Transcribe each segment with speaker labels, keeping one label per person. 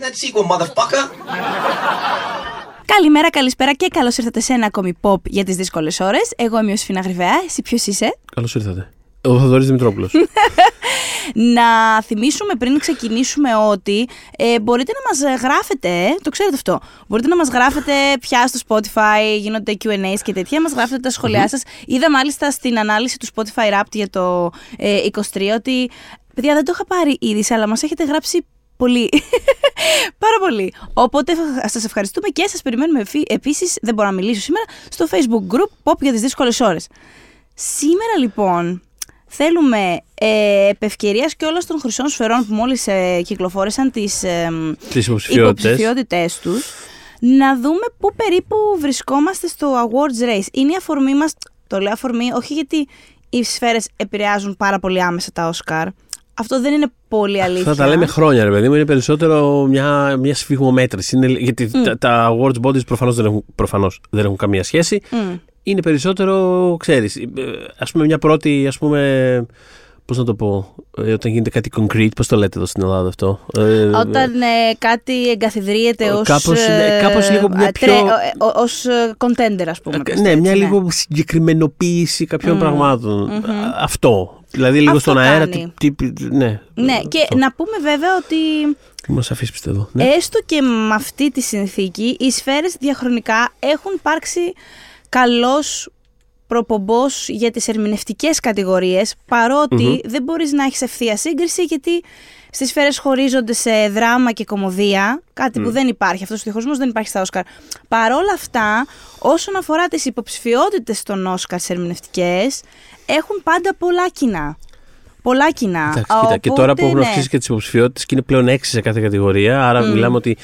Speaker 1: that sequel, motherfucker.
Speaker 2: Καλημέρα, καλησπέρα και καλώς ήρθατε σε ένα ακόμη pop για τις δύσκολες ώρες. Εγώ είμαι ο Σφίνα Γρυβαία. Εσύ ποιος είσαι;
Speaker 3: Καλώς ήρθατε. Ο Θοδωρής Δημητρόπουλος.
Speaker 2: να θυμίσουμε πριν ξεκινήσουμε ότι ε, μπορείτε να μας γράφετε, το ξέρετε αυτό, μπορείτε να μας γράφετε πια στο Spotify, γίνονται Q&A και τέτοια, να μας γράφετε τα σχόλιά σας. Είδα μάλιστα στην ανάλυση του Spotify Wrapped για το ε, 23 ότι, παιδιά δεν το είχα πάρει είδηση, αλλά μας έχετε γράψει πολύ. Πάρα πολύ. Οπότε σας ευχαριστούμε και σας περιμένουμε επίσης, δεν μπορώ να μιλήσω σήμερα, στο Facebook group Pop για τις δύσκολες ώρες. Σήμερα λοιπόν θέλουμε ε, επ' ευκαιρίας και όλων των χρυσών σφαιρών που μόλις ε, κυκλοφόρησαν τις ε, υποψηφιότητές τους, να δούμε πού περίπου βρισκόμαστε στο Awards Race. Είναι η αφορμή μας, το λέω αφορμή, όχι γιατί οι σφαίρες επηρεάζουν πάρα πολύ άμεσα τα Oscar. Αυτό δεν είναι πολύ αλήθεια.
Speaker 3: Θα τα λέμε χρόνια, ρε παιδί μου. Είναι περισσότερο μια, μια σφιγμομέτρηση. Είναι, γιατί mm. τα, τα awards bodies προφανώς δεν, έχουν, προφανώς δεν έχουν καμία σχέση. Mm. Είναι περισσότερο, ξέρεις, ας πούμε, μια πρώτη, ας πούμε, Πώς να το πω, ε, όταν γίνεται κάτι concrete, πώς το λέτε εδώ στην Ελλάδα αυτό;
Speaker 2: Ε, όταν ε, κάτι εγκαθιδρύεται ως.
Speaker 3: Κάπως, λίγο μια πιο.
Speaker 2: Ω contender, ας πούμε.
Speaker 3: ναι, μια ναι. λίγο συγκεκριμενοποίηση κάποιων πραγμάτων. Αυτό. Δηλαδή λίγο στον αέρα. Τι, ναι,
Speaker 2: ναι και να πούμε βέβαια ότι.
Speaker 3: Μας αφήσεις πιστεύω. Ναι.
Speaker 2: Έστω και με αυτή τη συνθήκη, οι σφαίρες διαχρονικά έχουν υπάρξει καλώ προπομπός για τις ερμηνευτικές κατηγορίες, δεν μπορείς να έχεις ευθεία σύγκριση, γιατί στις σφαίρες χωρίζονται σε δράμα και κομμωδία, κάτι που δεν υπάρχει. Αυτός ο διαχωρισμό δεν υπάρχει στα Όσκαρ. Παρ' όλα αυτά, όσον αφορά τις υποψηφιότητες των Όσκαρ σε ερμηνευτικές, έχουν πάντα πολλά κοινά. Πολλά κοινά.
Speaker 3: Εντάξει, κοίτα, και τώρα που έχουν ναι. αυξήσει και τις υποψηφιότητες και είναι πλέον 6 σε κάθε κατηγορία, άρα μιλάμε ότι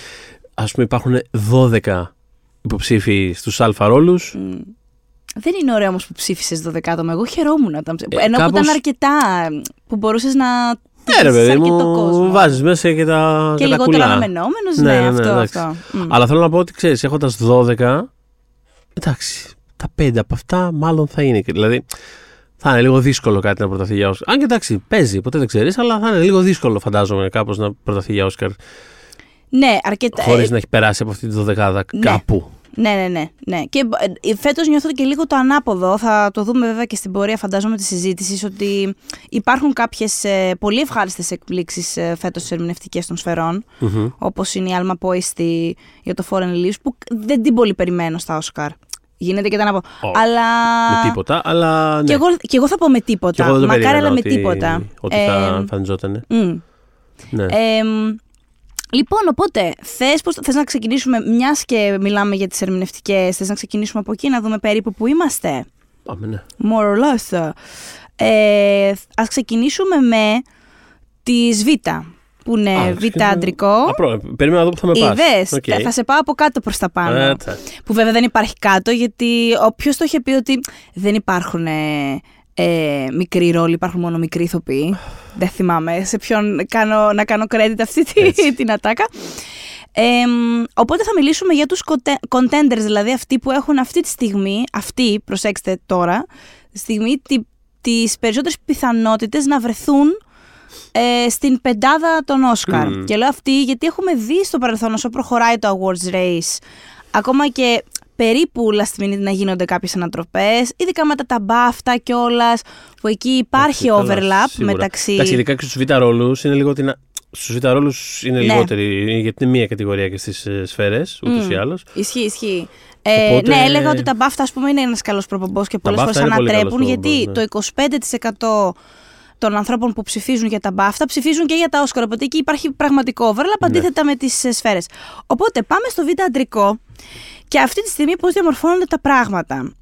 Speaker 3: ας πούμε υπάρχουν 12 υποψήφοι στους αλφα ρόλους.
Speaker 2: Δεν είναι ωραίο όμως που ψήφισες 12 άτομα. Εγώ χαιρόμουν όταν ψήφισε. Ενώ κάπως... που ήταν αρκετά. που μπορούσες να.
Speaker 3: Ναι, ρε παιδί μου, βάζεις μέσα και τα.
Speaker 2: Και, και λιγότερο αναμενόμενος, ναι, ναι, ναι, αυτό. αυτό.
Speaker 3: Αλλά θέλω να πω ότι ξέρεις, έχοντας 12. Εντάξει, τα 5 από αυτά μάλλον θα είναι. Δηλαδή, θα είναι λίγο δύσκολο κάτι να προταθεί για Όσκαρ. Αν και εντάξει, παίζει, ποτέ δεν ξέρεις, αλλά θα είναι λίγο δύσκολο φαντάζομαι κάπως να προταθεί για Όσκαρ.
Speaker 2: Ναι, αρκετά.
Speaker 3: Χωρίς ε... να έχει περάσει από αυτή τη δωδεκάδα ναι. κάπου.
Speaker 2: Ναι, ναι, ναι. ναι. Και ε, φέτος νιώθω και λίγο το ανάποδο. Θα το δούμε βέβαια και στην πορεία, φαντάζομαι, της συζήτησης, ότι υπάρχουν κάποιες πολύ ευχάριστες εκπλήξεις ε, φέτος στις ερμηνευτικές των σφαιρών. Mm-hmm. Όπως είναι η Άλμα Πόιστη για το Foreign Leaves, που δεν την πολύ περιμένω στα Όσκαρ. Γίνεται και τα να πω. αλλά...
Speaker 3: Με τίποτα, αλλά. Ναι.
Speaker 2: Και, εγώ, και εγώ θα πω με τίποτα. Μακάρι, αλλά με τίποτα.
Speaker 3: Ότι θα εμφανιζόταν. Mm.
Speaker 2: Ναι. Ε, Λοιπόν, οπότε, θες, πώς, θες να ξεκινήσουμε, μιας και μιλάμε για τις ερμηνευτικές, θες να ξεκινήσουμε από εκεί, να δούμε περίπου που είμαστε;
Speaker 3: Πάμε, ναι.
Speaker 2: More or less. Ε, ας ξεκινήσουμε με τη Σβήτα, που είναι Α, Β' αντρικό.
Speaker 3: Απρό, περίμενα να δω που θα με πας.
Speaker 2: Είδες, okay. θα σε πάω από κάτω προς τα πάνω. που βέβαια δεν υπάρχει κάτω, γιατί όποιος το είχε πει ότι δεν υπάρχουν ε, μικροί ρόλοι, υπάρχουν μόνο μικροί ηθοποιοί. Δεν θυμάμαι σε ποιον κάνω, να κάνω credit αυτή τη, την ατάκα. Ε, οπότε θα μιλήσουμε για τους contenders, δηλαδή αυτοί που έχουν αυτή τη στιγμή, αυτοί, προσέξτε τώρα, τη στιγμή τι, τις περισσότερες πιθανότητες να βρεθούν ε, στην πεντάδα των Όσκαρ. Και λέω αυτοί γιατί έχουμε δει στο παρελθόν όσο προχωράει το Awards Race, ακόμα και περίπου last minute να γίνονται κάποιες ανατροπές, ειδικά μετά τα μπάφτα κιόλας, που εκεί υπάρχει overlap μεταξύ.
Speaker 3: Εντάξει, ειδικά και στους β' ρόλους είναι λίγο την. Στους β' ρόλους είναι ναι. λιγότερη, γιατί είναι μία κατηγορία και στις ε, σφαίρες, ούτως ή άλλως.
Speaker 2: Ισχύει, ισχύει. Ε, Οπότε... Ναι, έλεγα ότι τα μπάφτα, ας πούμε, είναι ένας καλός προπομπό και πολλές φορές ανατρέπουν, γιατί ναι. το 25% των ανθρώπων που ψηφίζουν για τα μπάφτα ψηφίζουν και για τα Όσκαρα. Οπότε εκεί υπάρχει πραγματικό overlap ναι. αντίθετα με τις ε, σφαίρες. Οπότε πάμε στο β' αντρικό. Και αυτή τη στιγμή πώς διαμορφώνονται τα πράγματα.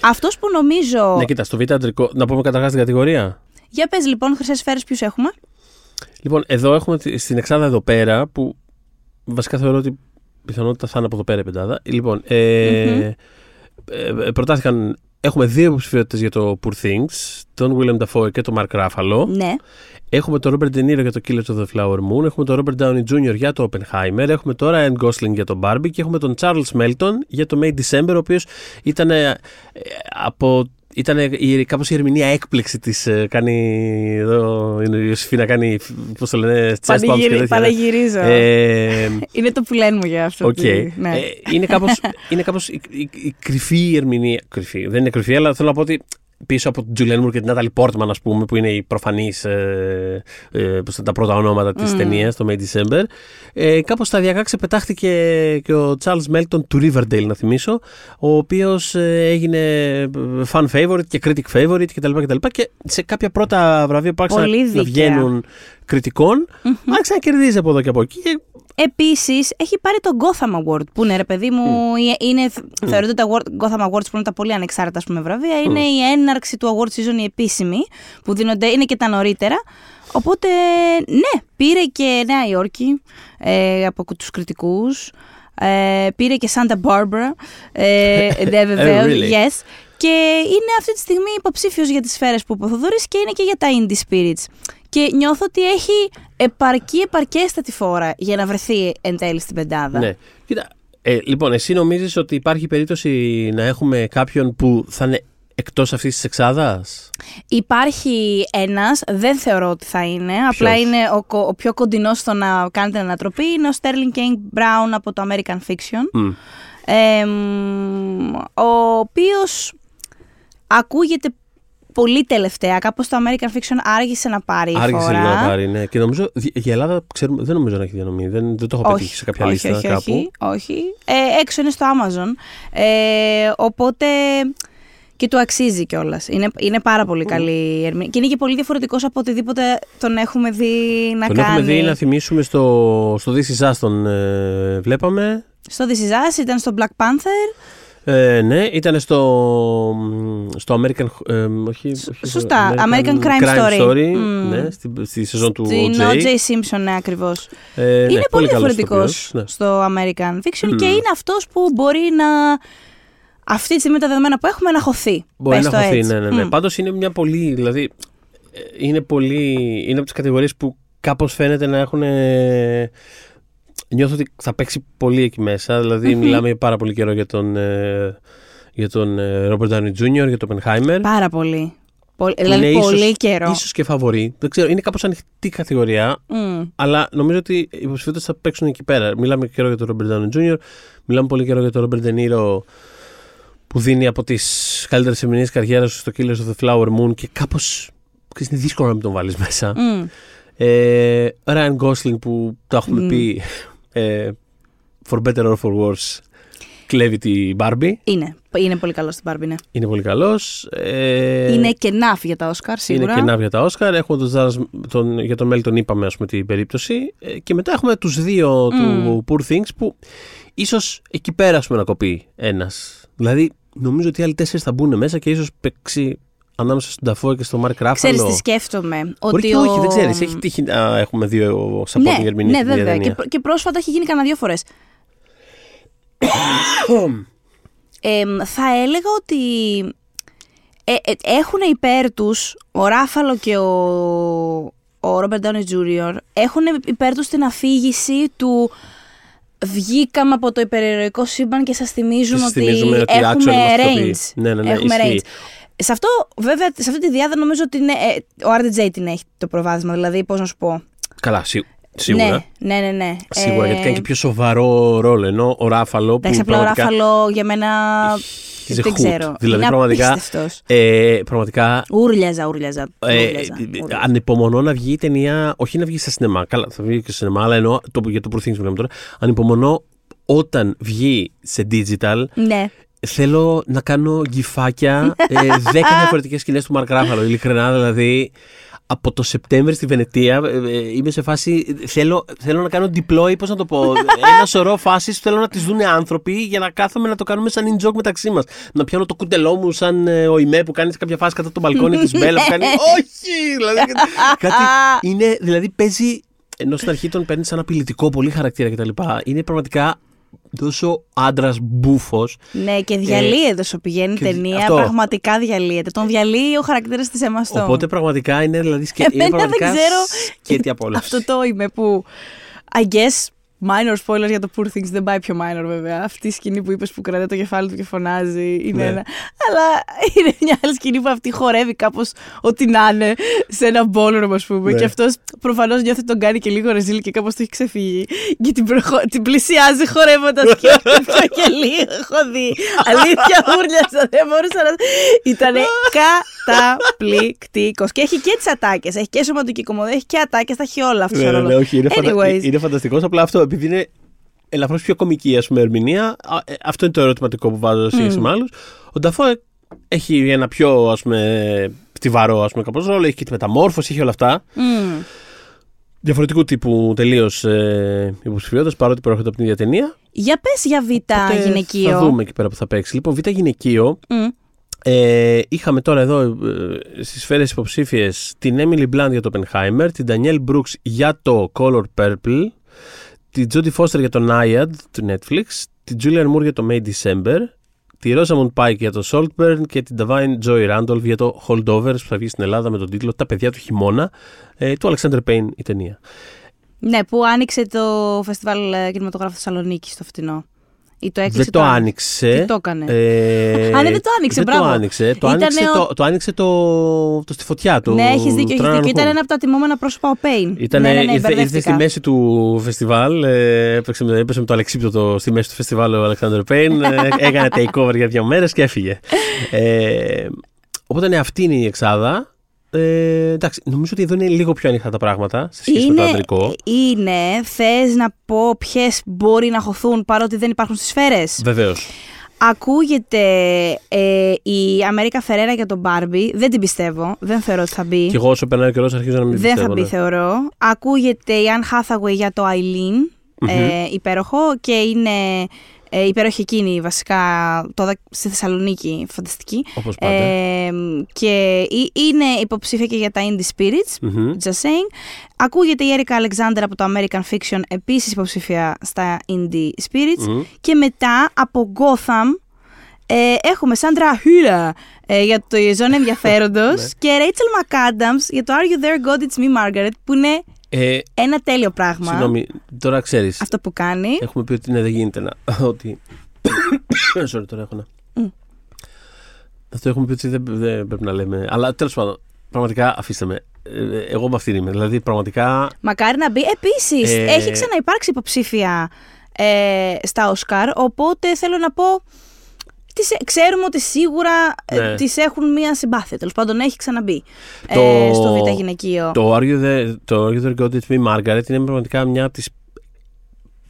Speaker 2: Αυτός που νομίζω.
Speaker 3: Ναι, κοίτα, στο β' αντρικό. Να πούμε καταρχάς την κατηγορία.
Speaker 2: Για πες λοιπόν, χρυσές σφαίρες, ποιους έχουμε;
Speaker 3: Λοιπόν, εδώ έχουμε στην εξάδα εδώ πέρα που βασικά θεωρώ ότι πιθανότητα θα είναι από εδώ πέρα η πεντάδα. Λοιπόν, ε, ε, ε, προτάθηκαν Έχουμε δύο υποψηφιότητε για το Poor Things, τον William Dafoe και τον Mark Ruffalo.
Speaker 2: Ναι.
Speaker 3: Έχουμε τον Robert De Niro για το Killers of the Flower Moon. Έχουμε τον Robert Downey Jr. για το Oppenheimer. Έχουμε τώρα Ryan Gosling για το Barbie. Και έχουμε τον Charles Melton για το May December, ο οποίο ήταν ε, από ήταν η, κάπως η ερμηνεία έκπληξη της ε, κάνει εδώ η Ιωσήφινα κάνει πώς το λένε chest bumps και τέτοια.
Speaker 2: Πανηγυρίζω.
Speaker 3: Ε,
Speaker 2: είναι το που λένε μου για αυτό.
Speaker 3: Οκ.
Speaker 2: ότι- ναι.
Speaker 3: Ε, είναι κάπως, είναι κάπως η, η- η κρυφή ερμηνεία. Κρυφή. Δεν είναι κρυφή, αλλά θέλω να πω ότι πίσω από την Τζουλιάν Μουρ και την Νάταλι Πόρτμαν, ας πούμε, που είναι οι προφανείς ε, ε, πώς είναι τα πρώτα ονόματα της
Speaker 2: Mm.
Speaker 3: ταινίας, το May December, ε, κάπως σταδιακά ξεπετάχτηκε και ο Charles Melton του Riverdale, να θυμίσω, ο οποίος έγινε fan favorite και critic favorite κτλ. Και, και, και σε κάποια πρώτα βραβεία που άρχισαν
Speaker 2: Πολύ
Speaker 3: να
Speaker 2: δίκαια.
Speaker 3: βγαίνουν κριτικών, άρχισε να κερδίζει από εδώ και από εκεί. Και
Speaker 2: Επίσης, έχει πάρει το Gotham Award, που είναι ρε παιδί μου.
Speaker 3: Mm.
Speaker 2: Είναι, Θεωρείται ότι τα award- Gotham Awards που είναι τα πολύ ανεξάρτητα ας πούμε, βραβεία. Είναι
Speaker 3: Mm.
Speaker 2: η έναρξη του award season η επίσημη, που δίνονται, είναι και τα νωρίτερα. Οπότε, ναι, πήρε και Νέα Υόρκη ε, από τους κριτικούς. Ε, πήρε και Santa Barbara. Ε, ναι, βεβαίως,
Speaker 3: really?
Speaker 2: yes. Και είναι αυτή τη στιγμή υποψήφιος για τις σφαίρες που είπε ο Θοδωρής και είναι και για τα Indie Spirits. Και νιώθω ότι έχει επαρκή, επαρκέστατη φόρα για να βρεθεί εν τέλει στην πεντάδα.
Speaker 3: Ναι. Κοίτα, ε, λοιπόν, εσύ νομίζεις ότι υπάρχει περίπτωση να έχουμε κάποιον που θα είναι εκτός αυτής της εξάδας;
Speaker 2: Υπάρχει ένας, δεν θεωρώ ότι θα είναι, απλά
Speaker 3: Ποιος;
Speaker 2: είναι ο, κο- ο πιο κοντινός στο να κάνετε ανατροπή, είναι ο Sterling King Brown από το American Fiction.
Speaker 3: Μμ.
Speaker 2: Ε, μ, ο οποίος ακούγεται πολύ τελευταία, κάπως το American Fiction άργησε να πάρει
Speaker 3: Άργησε
Speaker 2: φορά.
Speaker 3: λίγο να πάρει, ναι. Και νομίζω η Ελλάδα ξέρουμε, δεν νομίζω να έχει διανομή. Δεν, δεν το έχω πετύχει σε κάποια
Speaker 2: όχι,
Speaker 3: λίστα
Speaker 2: όχι,
Speaker 3: κάπου.
Speaker 2: όχι, όχι. Ε, έξω είναι στο Amazon. Ε, οπότε και του αξίζει κιόλας. Είναι, είναι πάρα πολύ καλή η ερμηνεία. Και είναι και πολύ διαφορετικός από οτιδήποτε τον έχουμε δει να
Speaker 3: Τον
Speaker 2: κάνει.
Speaker 3: έχουμε δει να θυμίσουμε στο, στο This Is Us τον ε, βλέπαμε.
Speaker 2: Στο This Is Us, ήταν στο Black Panther.
Speaker 3: Ε, ναι, ήταν στο, στο American. ε, όχι, όχι,
Speaker 2: σωστά, American Crime Story. Μμ.
Speaker 3: Ναι, στη, στη σεζόν του
Speaker 2: Στην
Speaker 3: OJ.
Speaker 2: O.J. Simpson, ναι, ακριβώς.
Speaker 3: Ε, ναι,
Speaker 2: είναι πολύ
Speaker 3: καλός
Speaker 2: διαφορετικός
Speaker 3: ηθοποιός, ναι.
Speaker 2: στο American Fiction
Speaker 3: Μμ.
Speaker 2: και είναι αυτός που μπορεί να. Αυτή τη στιγμή με τα δεδομένα που έχουμε να χωθεί.
Speaker 3: Μπορεί
Speaker 2: Πες
Speaker 3: να
Speaker 2: το
Speaker 3: χωθεί,
Speaker 2: έτσι.
Speaker 3: ναι, ναι. ναι.
Speaker 2: Μμ.
Speaker 3: Πάντως είναι μια πολύ. Δηλαδή, ε, είναι πολύ. Είναι από τις κατηγορίες που κάπως φαίνεται να έχουν. Ε, Νιώθω ότι θα παίξει πολύ εκεί μέσα. Δηλαδή,
Speaker 2: Μμμ.
Speaker 3: μιλάμε πάρα πολύ καιρό για τον. ε, για τον ε, Robert Downey Jr., για τον Oppenheimer.
Speaker 2: Πάρα πολύ. Πολύ,
Speaker 3: που
Speaker 2: δηλαδή
Speaker 3: είναι
Speaker 2: πολύ
Speaker 3: ίσως-
Speaker 2: καιρό.
Speaker 3: Ίσως και φαβορή. Δεν ξέρω, είναι κάπως ανοιχτή κατηγορία.
Speaker 2: Μμ.
Speaker 3: Αλλά νομίζω ότι οι υποψηφιότητες θα παίξουν εκεί πέρα. Μιλάμε καιρό για τον Robert Downey Jr., μιλάμε πολύ καιρό για τον Robert De Niro που δίνει από τις καλύτερες ερμηνείε καριέρας του στο Killers of the Flower Moon και κάπως. είναι δύσκολο να μην τον βάλεις μέσα.
Speaker 2: Μμ.
Speaker 3: Ε, Ryan Gosling που το έχουμε
Speaker 2: Μμ.
Speaker 3: πει ε, for better or for worse κλέβει τη Barbie.
Speaker 2: Είναι. Είναι πολύ καλός στην Barbie, ναι.
Speaker 3: Είναι πολύ καλός. Ε,
Speaker 2: είναι και ναυ για τα Όσκαρ, σίγουρα.
Speaker 3: Είναι και ναύ για τα Όσκαρ. Έχουμε τον Ζάρας, τον, για τον Μέλ τον είπαμε ας πούμε, την περίπτωση. Ε, και μετά έχουμε τους δύο του Poor Things που ίσως εκεί πέρα ας πούμε, να κοπεί ένας. Δηλαδή νομίζω ότι οι άλλοι τέσσερις θα μπουν μέσα και ίσως παίξει ανάμεσα στον Ταφό και στον Μάρκ Ράφαλο.
Speaker 2: Ξέρεις τι σκέφτομαι.
Speaker 3: Μπορεί
Speaker 2: ότι
Speaker 3: και
Speaker 2: ο...
Speaker 3: όχι, δεν ξέρεις. Έχει τύχει να έχουμε δύο supporting
Speaker 2: ναι,
Speaker 3: ερμηνείες
Speaker 2: ναι,
Speaker 3: στην ίδια
Speaker 2: βέβαια. Και,
Speaker 3: ταινία.
Speaker 2: πρό- και πρόσφατα έχει γίνει κανένα δύο φορές. Ε, θα έλεγα ότι ε, ε, έχουν υπέρ τους ο Ράφαλο και ο, ο Ρόμπερτ Downey Jr. έχουν υπέρ τους την αφήγηση του βγήκαμε από το υπερηρωικό σύμπαν και σας θυμίζουμε,
Speaker 3: Και σας
Speaker 2: ότι,
Speaker 3: θυμίζουμε ότι
Speaker 2: έχουμε
Speaker 3: actual μας το πει.
Speaker 2: range.
Speaker 3: Ναι, ναι, ναι,
Speaker 2: έχουμε
Speaker 3: ισχύει.
Speaker 2: range. Σε αυτό, βέβαια, σε αυτή τη διάδα νομίζω ότι είναι, ε, ο RDJ την έχει το προβάδισμα. Δηλαδή, πώς να σου πω.
Speaker 3: Καλά, σί- σίγουρα.
Speaker 2: Ναι, ναι, ναι. ναι.
Speaker 3: Σίγουρα,
Speaker 2: Ε,
Speaker 3: γιατί κάνει και πιο σοβαρό ρόλο. Ενώ ο Ράφαλο.
Speaker 2: Εντάξει,
Speaker 3: που
Speaker 2: απλά ο
Speaker 3: πραγματικά
Speaker 2: Ράφαλο για μένα.
Speaker 3: he's a
Speaker 2: δεν
Speaker 3: hoot.
Speaker 2: ξέρω.
Speaker 3: Δηλαδή,
Speaker 2: είναι
Speaker 3: πραγματικά,
Speaker 2: απίστευτος.
Speaker 3: ε, πραγματικά
Speaker 2: Ούρλιαζα, ούρλιαζα.
Speaker 3: Ε,
Speaker 2: ούρλιαζα,
Speaker 3: ε,
Speaker 2: ούρλιαζα.
Speaker 3: ανυπομονώ να βγει η ταινία, όχι να βγει στα σινεμά. Καλά, θα βγει και στο σινεμά, αλλά εννοώ το, για το Poor Things που λέμε τώρα. Ανυπομονώ όταν βγει σε digital.
Speaker 2: Ναι.
Speaker 3: Θέλω να κάνω γκυφάκια ε, 10 διαφορετικές σκηνές του Μαρκ Ράφαλο. Ειλικρινά, δηλαδή. Από το Σεπτέμβρη στη Βενετία ε, ε, είμαι σε φάση. Θέλω, θέλω να κάνω deploy, πώς να το πω. Ένα σωρό φάσεις που θέλω να τις δουν άνθρωποι για να κάθομαι να το κάνουμε σαν in joke μεταξύ μας. Να πιάνω το κουτελό μου σαν ε, ο Ιμέ που κάνει σε κάποια φάση κατά το μπαλκόνι της Μπέλα που κάνει. Όχι! Δηλαδή, κάτι, είναι, δηλαδή παίζει. Ενώ στην αρχή τον παίρνει σαν απειλητικό, πολύ χαρακτήρα κτλ. Είναι πραγματικά τόσο άντρας μπούφος.
Speaker 2: Ναι, και διαλύεται όσο πηγαίνει η
Speaker 3: Ε, και
Speaker 2: ταινία.
Speaker 3: αυτό.
Speaker 2: Πραγματικά διαλύεται. Τον διαλύει ο χαρακτήρας της Emma Stone.
Speaker 3: Οπότε πραγματικά είναι, δηλαδή, σκε... είναι
Speaker 2: Εμένα δεν
Speaker 3: πραγματικά
Speaker 2: ξέρω
Speaker 3: σκέτη απόλαυση.
Speaker 2: Αυτό το είμαι που. I guess minor spoilers για το Poor Things δεν πάει πιο minor βέβαια. Αυτή η σκηνή που είπες που κρατάει το κεφάλι του και φωνάζει είναι
Speaker 3: Ναι.
Speaker 2: ένα. Αλλά είναι μια άλλη σκηνή που αυτή χορεύει κάπως ό,τι να είναι σε ένα ballroom, ας πούμε.
Speaker 3: Ναι.
Speaker 2: Και αυτός προφανώς νιώθει ότι τον κάνει και λίγο ρεζίλ και κάπως το έχει ξεφύγει. Και την, προχω- την πλησιάζει χορεύοντας και όχι πιο και λίγο. Έχω δει. Αλήθεια, ούρλιασα. Δεν μπορούσα να. Ήταν καταπληκτικός. Και έχει και τις ατάκες. Έχει και σωματική κομμωδία, έχει και ατάκες, τα έχει όλα αυτό.
Speaker 3: Ναι, ναι, ναι, όχι, είναι, φαντα...
Speaker 2: Anyways.
Speaker 3: είναι φανταστικός. Απλά αυτό, επειδή είναι ελαφρώς πιο κομική ας πούμε, ερμηνεία, α, ε, αυτό είναι το ερωτηματικό που βάζω σε σχέση με άλλους. Ο Νταφό ε, έχει ένα πιο ας πούμε, στιβαρό ας πούμε, κάπως ρόλο, έχει και τη μεταμόρφωση, έχει όλα αυτά.
Speaker 2: Μμμ.
Speaker 3: Διαφορετικού τύπου τελείως ε, υποψηφιότητας, παρότι προέρχονται από την ίδια ταινία.
Speaker 2: Για πες για Β
Speaker 3: Οπότε
Speaker 2: γυναικείο.
Speaker 3: Θα δούμε εκεί πέρα που θα παίξει. Λοιπόν, Β' γυναικείο.
Speaker 2: Μμ.
Speaker 3: Ε, είχαμε τώρα εδώ ε, στις σφαίρες υποψήφιες την Emily Blunt για το Oppenheimer, την Danielle Brooks για το Color Purple, την Jodie Foster για το Naiad του Netflix, την Julianne Moore για το May December, τη Rosamund Pike για το Saltburn και την Divine Joy Randolph για το Holdovers που θα βγει στην Ελλάδα με τον τίτλο Τα παιδιά του χειμώνα ε, του Alexander Payne η ταινία.
Speaker 2: Ναι, που άνοιξε το φεστιβάλ ε, κινηματογράφου Θεσσαλονίκη στο φτηνό. Ή το έκλεισε.
Speaker 3: δεν το,
Speaker 2: άλλο.
Speaker 3: άνοιξε.
Speaker 2: Τι το έκανε;
Speaker 3: Ε,
Speaker 2: Α, ναι, δεν το άνοιξε,
Speaker 3: δεν
Speaker 2: μπράβο.
Speaker 3: Το άνοιξε. Το,
Speaker 2: Ήτανε
Speaker 3: άνοιξε,
Speaker 2: ο-
Speaker 3: το, το άνοιξε το, το στη φωτιά του.
Speaker 2: ναι, έχεις δίκιο, έχεις
Speaker 3: Τραναν
Speaker 2: δίκιο. Ήταν
Speaker 3: Χουμ.
Speaker 2: ένα από τα τιμόμενα πρόσωπα ο Πέιν.
Speaker 3: Ήταν,
Speaker 2: ναι, ναι, ναι,
Speaker 3: ήρθε, ήρθε
Speaker 2: μπερδεύτηκα.
Speaker 3: στη μέση του φεστιβάλ, ε, έπαιξε, με- έπεσε με το Αλεξίπτωτο στη μέση του φεστιβάλ ο Αλεξάνδρ Πέιν, ε, έκανε takeover για δύο μέρες και έφυγε. Ε, οπότε ναι, αυτή είναι η εξάδα. Ε, εντάξει, νομίζω ότι εδώ είναι λίγο πιο ανοιχτά τα πράγματα σε σχέση με το ανδρικό.
Speaker 2: είναι, θες να πω ποιες μπορεί να χωθούν παρότι δεν υπάρχουν στις σφαίρες;
Speaker 3: Βεβαίως.
Speaker 2: Ακούγεται ε, η Αμέρικα Φερέρα για τον Μπάρμπι. Δεν την πιστεύω. Δεν θεωρώ ότι θα μπει.
Speaker 3: Και εγώ όσο περνάει ο καιρός αρχίζω να μην
Speaker 2: δεν
Speaker 3: πιστεύω.
Speaker 2: θα μπει,
Speaker 3: ναι.
Speaker 2: θεωρώ. Ακούγεται η Αν Hathaway για το Eileen. Ε, υπέροχο. Και είναι ε, υπέροχη εκείνη βασικά το, δα- στη Θεσσαλονίκη. Φανταστική.
Speaker 3: Όπως πάντα.
Speaker 2: Ε, και ε- είναι υποψήφια και για τα Indie Spirits.
Speaker 3: Μμμ.
Speaker 2: Just saying. Ακούγεται η Έρικα Alexander από το American Fiction, επίσης υποψήφια στα Indie Spirits.
Speaker 3: Μμμ.
Speaker 2: Και μετά από Gotham ε, έχουμε Sandra Hüller ε, για το η ζώνη ενδιαφέροντος και Rachel McAdams για το Are You There God It's Me Margaret που είναι
Speaker 3: Ε,
Speaker 2: ένα τέλειο πράγμα
Speaker 3: συγγνώμη, τώρα ξέρεις.
Speaker 2: αυτό που κάνει.
Speaker 3: Έχουμε πει ότι ναι, δεν γίνεται να. Ότι. Sorry, τώρα έχω να. Αυτό έχουμε πει ότι δεν, δεν πρέπει να λέμε. Αλλά τέλος πάντων, πραγματικά αφήστε με. Ε, Εγώ με αυτήν είμαι. Δηλαδή, πραγματικά.
Speaker 2: Μακάρι να μπει. Επίσης,
Speaker 3: Ε,
Speaker 2: έχει ξαναυπάρξει υποψήφια ε, στα Όσκαρ, οπότε θέλω να πω... Τις, ξέρουμε ότι σίγουρα ε,
Speaker 3: Ναι.
Speaker 2: τις έχουν μία συμπάθεια. Τέλος πάντων, έχει ξαναμπεί
Speaker 3: Το-
Speaker 2: ε, στο Β' γυναικείο.
Speaker 3: Το Are You There, το Are You There God It's Me Margaret είναι πραγματικά μια από τις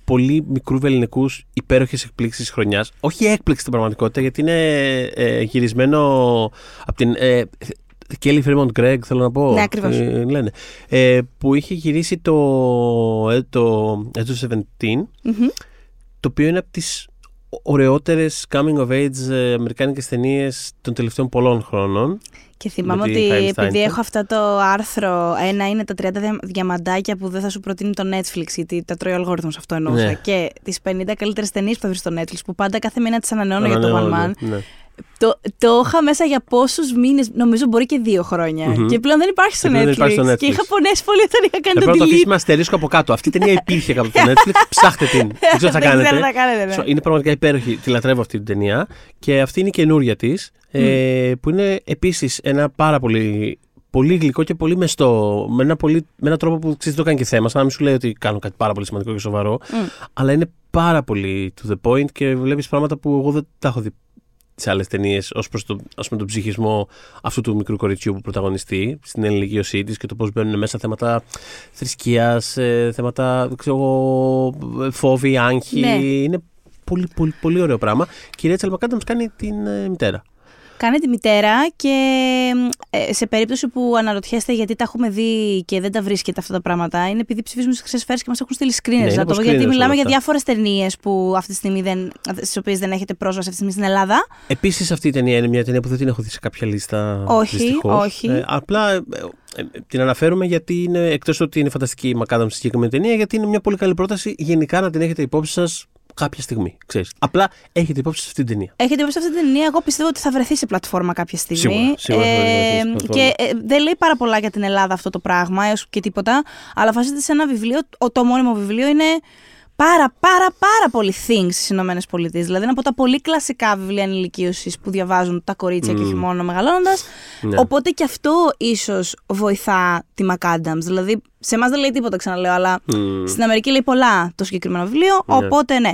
Speaker 3: πολύ μικρού βεληνικούς υπέροχες εκπλήξεις της χρονιάς. Όχι έκπληξη στην πραγματικότητα, γιατί είναι ε, γυρισμένο από την. Ε, Kelly Fremont Gregg, θέλω να πω.
Speaker 2: Ναι, ακριβώς.
Speaker 3: Ε, λένε. Ε, που είχε γυρίσει το, ε, το Edge of 17,
Speaker 2: Μμμ.
Speaker 3: το οποίο είναι από τις ωραιότερες coming of age ε, αμερικάνικες ταινίες των τελευταίων πολλών χρόνων.
Speaker 2: Και θυμάμαι
Speaker 3: με τη
Speaker 2: ότι
Speaker 3: Hailey
Speaker 2: επειδή
Speaker 3: Steinfeld.
Speaker 2: έχω αυτό το άρθρο, ένα είναι τα 30 δια- διαμαντάκια που δεν θα σου προτείνει το Netflix, γιατί τα τρώει ο αλγόριθμος, αυτό εννοούσα.
Speaker 3: Ναι.
Speaker 2: Και τις 50 καλύτερες ταινίες που θα βρεις στο Netflix, που πάντα κάθε μήνα τις ανανεώνω για το One Man.
Speaker 3: Ανανεώνονται, ναι.
Speaker 2: Το, το είχα μέσα για πόσους μήνες, νομίζω μπορεί και δύο χρόνια.
Speaker 3: Μμμ.
Speaker 2: Και πλέον δεν υπάρχει στο
Speaker 3: Και πλέον
Speaker 2: Netflix.
Speaker 3: δεν υπάρχει στο
Speaker 2: Και
Speaker 3: Netflix.
Speaker 2: είχα πονέσει πολύ όταν είχα κάνει
Speaker 3: Θα
Speaker 2: το
Speaker 3: πρέπει να το
Speaker 2: delete.
Speaker 3: αφήσουμε αστερίσκο από κάτω. Αυτή η ταινία υπήρχε κάπου στο Netflix. Ψάχτε την. Δεν ξέρω τι θα
Speaker 2: Δεν ξέρω
Speaker 3: κάνετε.
Speaker 2: τι θα κάνετε, ναι.
Speaker 3: So, Είναι πραγματικά υπέροχη. Τη λατρεύω αυτή την ταινία. Και αυτή είναι η καινούρια της. Ε, που είναι επίσης ένα πάρα πολύ. Πολύ γλυκό και πολύ μεστό. Με ένα, πολύ, με έναν τρόπο που ξέρεις, το κάνει και θέμα. Σαν να μην σου λέει ότι κάνω κάτι πάρα πολύ σημαντικό και σοβαρό. Αλλά είναι πάρα πολύ to the point και βλέπεις πράγματα που εγώ δεν τα έχω δει σε άλλες ταινίες ως προς το, ας πούμε, τον ψυχισμό αυτού του μικρού κοριτσιού που πρωταγωνιστεί στην ενηλικίωσή της και το πώς μπαίνουν μέσα θέματα θρησκείας, θέματα ξέρω, εγώ, φόβοι, άγχη.
Speaker 2: Ναι.
Speaker 3: Είναι πολύ, πολύ, πολύ ωραίο πράγμα. Και η Ρέτσελ Μακάνταμ κάνει την ε, μητέρα.
Speaker 2: Κάνει τη μητέρα και ε, σε περίπτωση που αναρωτιέστε γιατί τα έχουμε δει και δεν τα βρίσκετε αυτά τα πράγματα, είναι επειδή ψηφίζουμε στις χρυσέ σφαίρε και μας έχουν στείλει screeners.
Speaker 3: Ναι, είναι
Speaker 2: να το
Speaker 3: από
Speaker 2: πω, γιατί
Speaker 3: screeners
Speaker 2: μιλάμε
Speaker 3: όλα
Speaker 2: για
Speaker 3: αυτά.
Speaker 2: διάφορες ταινίες που αυτή τη στιγμή δεν, στις οποίες δεν έχετε πρόσβαση αυτή τη στιγμή στην Ελλάδα.
Speaker 3: Επίσης, αυτή η ταινία είναι μια ταινία που δεν την έχω δει σε κάποια λίστα.
Speaker 2: Όχι,
Speaker 3: δυστυχώς.
Speaker 2: όχι.
Speaker 3: Ε, απλά ε, ε, την αναφέρουμε γιατί είναι, εκτός ότι είναι φανταστική η Μακάδαμ στη συγκεκριμένη ταινία, γιατί είναι μια πολύ καλή πρόταση γενικά να την έχετε υπόψη σας κάποια στιγμή. Ξέρεις. Απλά έχετε υπόψη σας αυτή την ταινία.
Speaker 2: Έχετε υπόψη αυτή την ταινία, εγώ πιστεύω ότι θα βρεθεί σε πλατφόρμα κάποια στιγμή.
Speaker 3: Σίγουρα, σίγουρα θα βρεθεί σε πλατφόρμα.
Speaker 2: και ε, δεν λέει πάρα πολλά για την Ελλάδα αυτό το πράγμα, έως και τίποτα, αλλά φασίζεται σε ένα βιβλίο, ο- το μόνιμο βιβλίο είναι πάρα πάρα πάρα πολύ things στις Ηνωμένες Πολιτείες. Δηλαδή είναι από τα πολύ κλασικά βιβλία ενηλικίωσης που διαβάζουν τα κορίτσια και όχι μόνο μεγαλώνοντας.
Speaker 3: Ναι.
Speaker 2: Οπότε και αυτό ίσως βοηθά τη McAdams. Δηλαδή σε εμάς δεν λέει τίποτα ξαναλέω, αλλά
Speaker 3: Μμμ.
Speaker 2: στην Αμερική λέει πολλά το συγκεκριμένο βιβλίο. Οπότε ναι.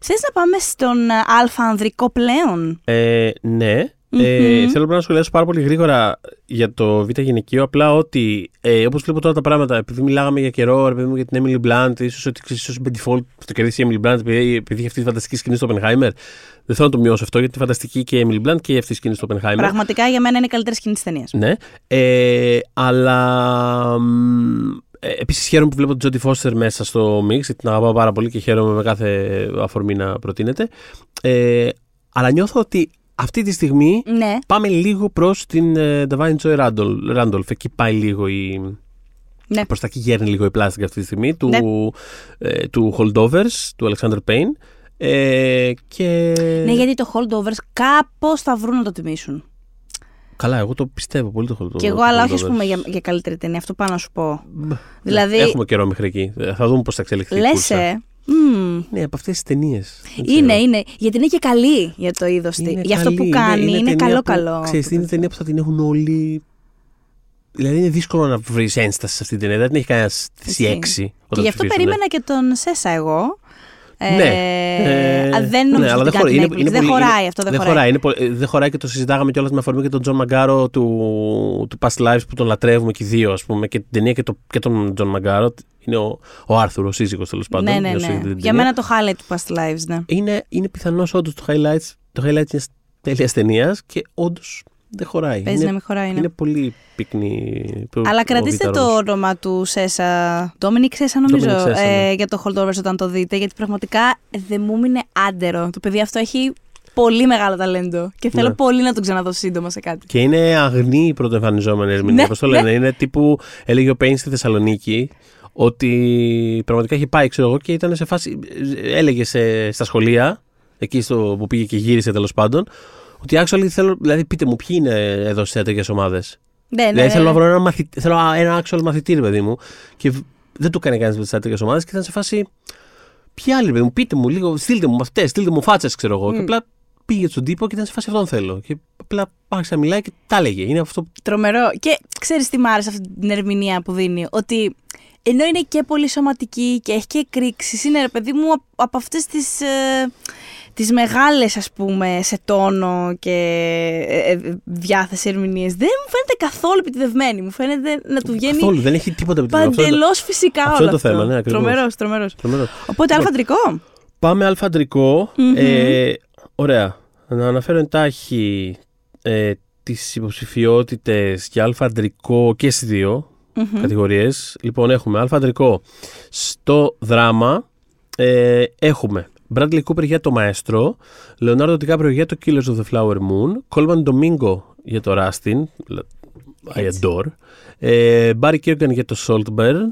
Speaker 2: Θες να πάμε στον ε, αλφα ανδρικό πλέον;
Speaker 3: Ε, ναι. Ε, θέλω να σχολιάσω πάρα πολύ γρήγορα για το Β' γυναικείο. Απλά ότι ε, όπως βλέπω τώρα τα πράγματα, επειδή μιλάγαμε για καιρό, ρε παιδί μου, για την Emily Blunt, ίσως ότι ίσως με default το κερδίσει η Emily Blunt επειδή, επειδή έχει αυτή τη φανταστική σκηνή στο Oppenheimer. Δεν θέλω να το μειώσω αυτό, γιατί τη φανταστική και η Emily Blunt και αυτή η σκηνή στο Oppenheimer.
Speaker 2: Πραγματικά για μένα είναι η καλύτερη σκηνή της ταινίας.
Speaker 3: Ναι. Ε, αλλά. Επίσης χαίρομαι που βλέπω τον Τζόντι Φώστερ μέσα στο mix, γιατί την αγαπάω πάρα πολύ και χαίρομαι με κάθε αφορμή να προτείνεται. Ε, αλλά νιώθω ότι αυτή τη στιγμή
Speaker 2: Ναι.
Speaker 3: πάμε λίγο προς την ε, Divine Joy Randolph. Randolph. Εκεί πάει λίγο η.
Speaker 2: Ναι.
Speaker 3: Προς τα εκεί γέρνει λίγο η πλάστικα αυτή τη στιγμή του,
Speaker 2: Ναι.
Speaker 3: ε, του Holdovers, του Alexander Payne. Ε, και...
Speaker 2: Ναι, γιατί το holdovers κάπως θα βρουν να το τιμήσουν.
Speaker 3: Καλά, εγώ το πιστεύω πολύ το Holdovers.
Speaker 2: Και εγώ, αλλά όχι, ας πούμε, για, για καλύτερη ταινία. Αυτό πάω να σου πω. δηλαδή-
Speaker 3: Έχουμε καιρό μέχρι εκεί. Ε, Θα δούμε πώς θα εξελιχθεί. η
Speaker 2: Λες,
Speaker 3: κούρσα.
Speaker 2: ε. μμ,
Speaker 3: Ναι, από αυτές τις ταινίες.
Speaker 2: είναι, είναι. Γιατί είναι και καλή για το είδος τη. Για αυτό που κάνει. Είναι, καλό-καλό.
Speaker 3: Ξέρεις, είναι ταινία που θα την έχουν όλοι. Δηλαδή είναι δύσκολο να βρεις ένσταση σε αυτή την ταινία. Δεν έχει κανένας θέσει
Speaker 2: Ισχύει.
Speaker 3: 6.
Speaker 2: Και γι' αυτό περίμενα και τον Σέσα εγώ. Ε,
Speaker 3: Ναι. Ε,
Speaker 2: α, δεν νομίζω
Speaker 3: ναι, αλλά
Speaker 2: ότι
Speaker 3: δεν
Speaker 2: κάτι
Speaker 3: χωράει.
Speaker 2: να
Speaker 3: Είναι-
Speaker 2: έκπληξη.
Speaker 3: είναι
Speaker 2: Δεν
Speaker 3: πολύ-
Speaker 2: χωράει
Speaker 3: είναι-
Speaker 2: αυτό. Δεν
Speaker 3: Δεν
Speaker 2: χωράει.
Speaker 3: χωράει, είναι πο- ε, δεν χωράει και το συζητάγαμε κιόλας με αφορμή και τον Τζον Μαγκάρο του, του Past Lives που τον λατρεύουμε και οι δύο, ας πούμε, και την ταινία και, το, και τον Τζον Μαγκάρο. Είναι ο, ο Άρθουρ, ο σύζυγος τέλος πάντων.
Speaker 2: Ναι, ναι,
Speaker 3: για όσοι
Speaker 2: ναι.
Speaker 3: είδατε την
Speaker 2: Για
Speaker 3: ταινία.
Speaker 2: μένα το highlight του Past Lives, ναι.
Speaker 3: Είναι, είναι πιθανό όντως το highlights, το highlight μιας τέλειας ταινίας και όντως δεν χωράει.
Speaker 2: Παίζει
Speaker 3: είναι,
Speaker 2: να μην χωράει. ναι.
Speaker 3: είναι πολύ πυκνή. το-
Speaker 2: Αλλά
Speaker 3: ο
Speaker 2: κρατήστε
Speaker 3: Β' ρόλος.
Speaker 2: το όνομα του Σέσα. Ντόμινικ Σέσα, νομίζω.
Speaker 3: Ντόμινικ Σέσα, ναι.
Speaker 2: ε, για το Holdovers όταν το δείτε. Γιατί πραγματικά δεν μου είναι άντερο. Το παιδί αυτό έχει πολύ μεγάλο ταλέντο. Και θέλω
Speaker 3: Ναι.
Speaker 2: πολύ να τον ξαναδώ σύντομα σε κάτι.
Speaker 3: Και είναι αγνή η πρωτοεμφανιζόμενη ερμηνεία.
Speaker 2: Ναι,
Speaker 3: Πώ το
Speaker 2: ναι.
Speaker 3: λένε, είναι τύπου. Έλεγε ο Πέιν στη Θεσσαλονίκη ότι πραγματικά είχε πάει, ξέρω εγώ, και ήταν σε φάση. Έλεγε σε, στα σχολεία, εκεί στο, που πήγε και γύρισε τέλος πάντων, ότι actually θέλω. Δηλαδή, πείτε μου, ποιοι είναι εδώ στις τέτοιε ομάδες;
Speaker 2: Ναι, ναι,
Speaker 3: δηλαδή,
Speaker 2: ναι,
Speaker 3: θέλω να
Speaker 2: ναι.
Speaker 3: βρω ένα, μαθητή, θέλω ένα actual μαθητή, ρε παιδί μου. Και β- δεν του έκανε κανείς με τις τέτοιε ομάδες και ήταν σε φάση. Ποιοι άλλοι, ρε παιδί μου, πείτε μου λίγο, στείλτε μου μαθητές, στείλτε μου φάτσες, ξέρω εγώ. Και απλά πήγε στον τύπο και ήταν σε φάση αυτόν θέλω. Και απλά άρχισε να μιλάει και τα έλεγε. Είναι αυτό που
Speaker 2: Τρομερό. Και ξέρεις τι μ' άρεσε αυτή την ερμηνεία που δίνει. Ότι ενώ είναι και πολύ σωματική και έχει και εκρήξεις, είναι ρε παιδί μου απ- από αυτές τις. Ε, τις μεγάλες ας πούμε σε τόνο και ε, ε, διάθεση ερμηνείες δεν μου φαίνεται καθόλου επιτιδευμένη μου φαίνεται να του βγαίνει
Speaker 3: Καθόλου, δεν έχει τίποτα με την αυτό. είναι το-
Speaker 2: παντελώς φυσικά
Speaker 3: αυτό
Speaker 2: όλο
Speaker 3: είναι το
Speaker 2: αυτό
Speaker 3: θέμα, ναι, ακριβώς.
Speaker 2: τρομερός, τρομερός
Speaker 3: Τρομερός.
Speaker 2: οπότε
Speaker 3: Λοιπόν,
Speaker 2: αλφαντρικό
Speaker 3: Πάμε αλφαντρικό. Ε, ωραία. Να αναφέρω εντάχει ε, τις υποψηφιότητες για αλφαντρικό και στις δύο κατηγορίες. Λοιπόν, έχουμε αλφαντρικό στο δράμα. Ε, έχουμε Bradley Cooper για το Μαέστρο, Leonardo DiCaprio για το Killers of the Flower Moon, Coleman Domingo για το Rustin, I adore, ε, Barry Keoghan για το Saltburn,